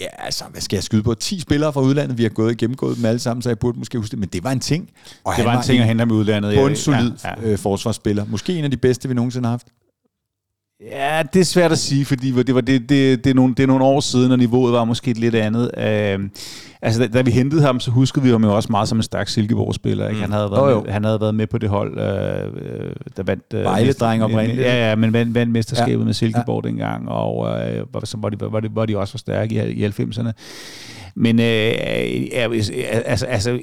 Ja, altså, hvad skal jeg skyde på? 10 spillere fra udlandet, vi har gået gennemgået dem alle sammen, så jeg burde måske huske det, men det var en ting. Og det var en ting at hente med udlandet. På en solid ja, ja. Øh, forsvarsspiller. Måske en af de bedste, vi nogensinde har haft. Ja, det er svært at sige, fordi det, var det, det, det, er nogle, det er nogle år siden, og niveauet var måske lidt andet. Uh, altså, da, da vi hentede ham, så huskede vi ham jo også meget som en stærk Silkeborg-spiller. Ikke? Han, havde været oh, med, han havde været med på det hold, uh, der vandt... Uh, Vejledreng oprindeligt. Ja, ja, men vandt, vandt mesterskabet ja. med Silkeborg ja. dengang, og uh, så var de, var, de, var de også for stærke i, i 90'erne. Men øh, altså, altså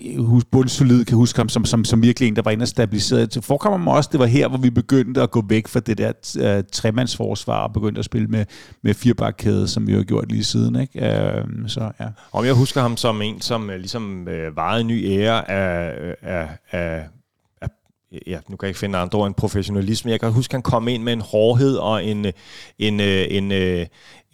Bundsolid kan huske ham som, som, som virkelig en, der var inde og stabiliseret. Det forekommer mig også, det var her, hvor vi begyndte at gå væk fra det der uh, tremandsforsvar og begyndte at spille med, med firebakkæde, som vi har gjort lige siden. Ikke? Uh, så, ja. Om jeg husker ham som en, som øh, ligesom uh, varede en ny ære af, af, af ja, nu kan jeg ikke finde andre ord end professionalisme. Jeg kan huske, at han kom ind med en hårdhed og en, en, en, en,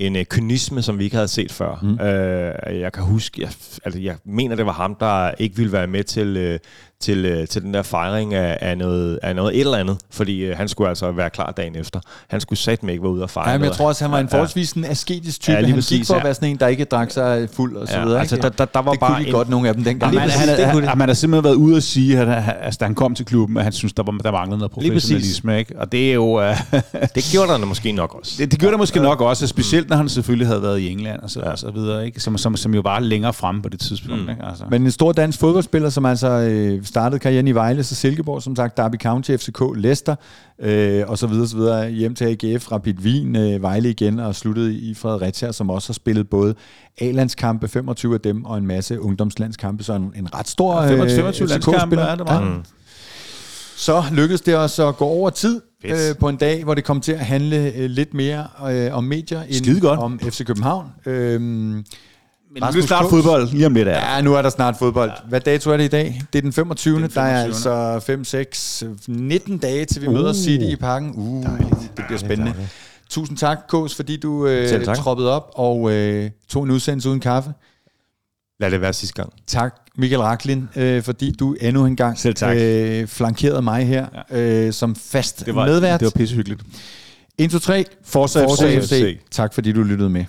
en øh, kynisme, som vi ikke havde set før. Mm. Øh, jeg kan huske, jeg, altså, jeg mener, det var ham, der ikke ville være med til, øh, til, øh, til den der fejring af, af, noget, af noget et eller andet, fordi øh, han skulle altså være klar dagen efter. Han skulle satme ikke være ude og fejre ja, men jeg tror også, han var en forholdsvis en asketisk type. Ja, lige han gik for at være sådan en, der ikke drak sig fuld og så ja, videre. Altså, der, der, der var det bare kunne en... godt, nogle af dem dengang. Ja, man, han, han, han, man har simpelthen været ude at sige, at han, altså, da han kom til klubben, at han synes, der, var, der manglede noget professionalisme. Ikke? Og det er jo... Uh, det gjorde der måske nok også. Det, det gjorde der måske ja. nok også, specielt når han selvfølgelig havde været i England og så, ja. og så videre, ikke? Som, som, som jo var længere fremme på det tidspunkt. Mm. Ikke? Altså. Men en stor dansk fodboldspiller, som altså øh, startede karrieren i Vejle, så Silkeborg, som sagt, Derby County, FCK, Leicester, øh, og så videre, så videre, hjem til AGF, Rapid Wien, øh, Vejle igen, og sluttede i Fredericia, som også har spillet både A-landskampe, 25 af dem, og en masse ungdomslandskampe, så en, en ret stor ja, 25, 25 øh, landskampe er det meget. Ja. Mm. Så lykkedes det os at gå over tid øh, på en dag, hvor det kom til at handle øh, lidt mere øh, om medier end om FC København. Øh, men nu er snart fodbold, lige om lidt er. Ja, nu er der snart fodbold. Ja. Hvad dato er det i dag? Det er den 25. Den 25. Der er altså 5, 6, 19 dage, til vi uh. møder City i parken. Uh, dejligt, det bliver spændende. Dejligt. Tusind tak, Kås, fordi du øh, troppede op og øh, tog en udsendelse uden kaffe. Lad det være sidste gang. Tak, Michael Raklin, øh, fordi du endnu en gang. Øh, flankerede mig her ja. øh, som fast det var, medvært. Det var pissehyggeligt. 1, 2, 3. Forza, Forza FC. FC. Tak fordi du lyttede med.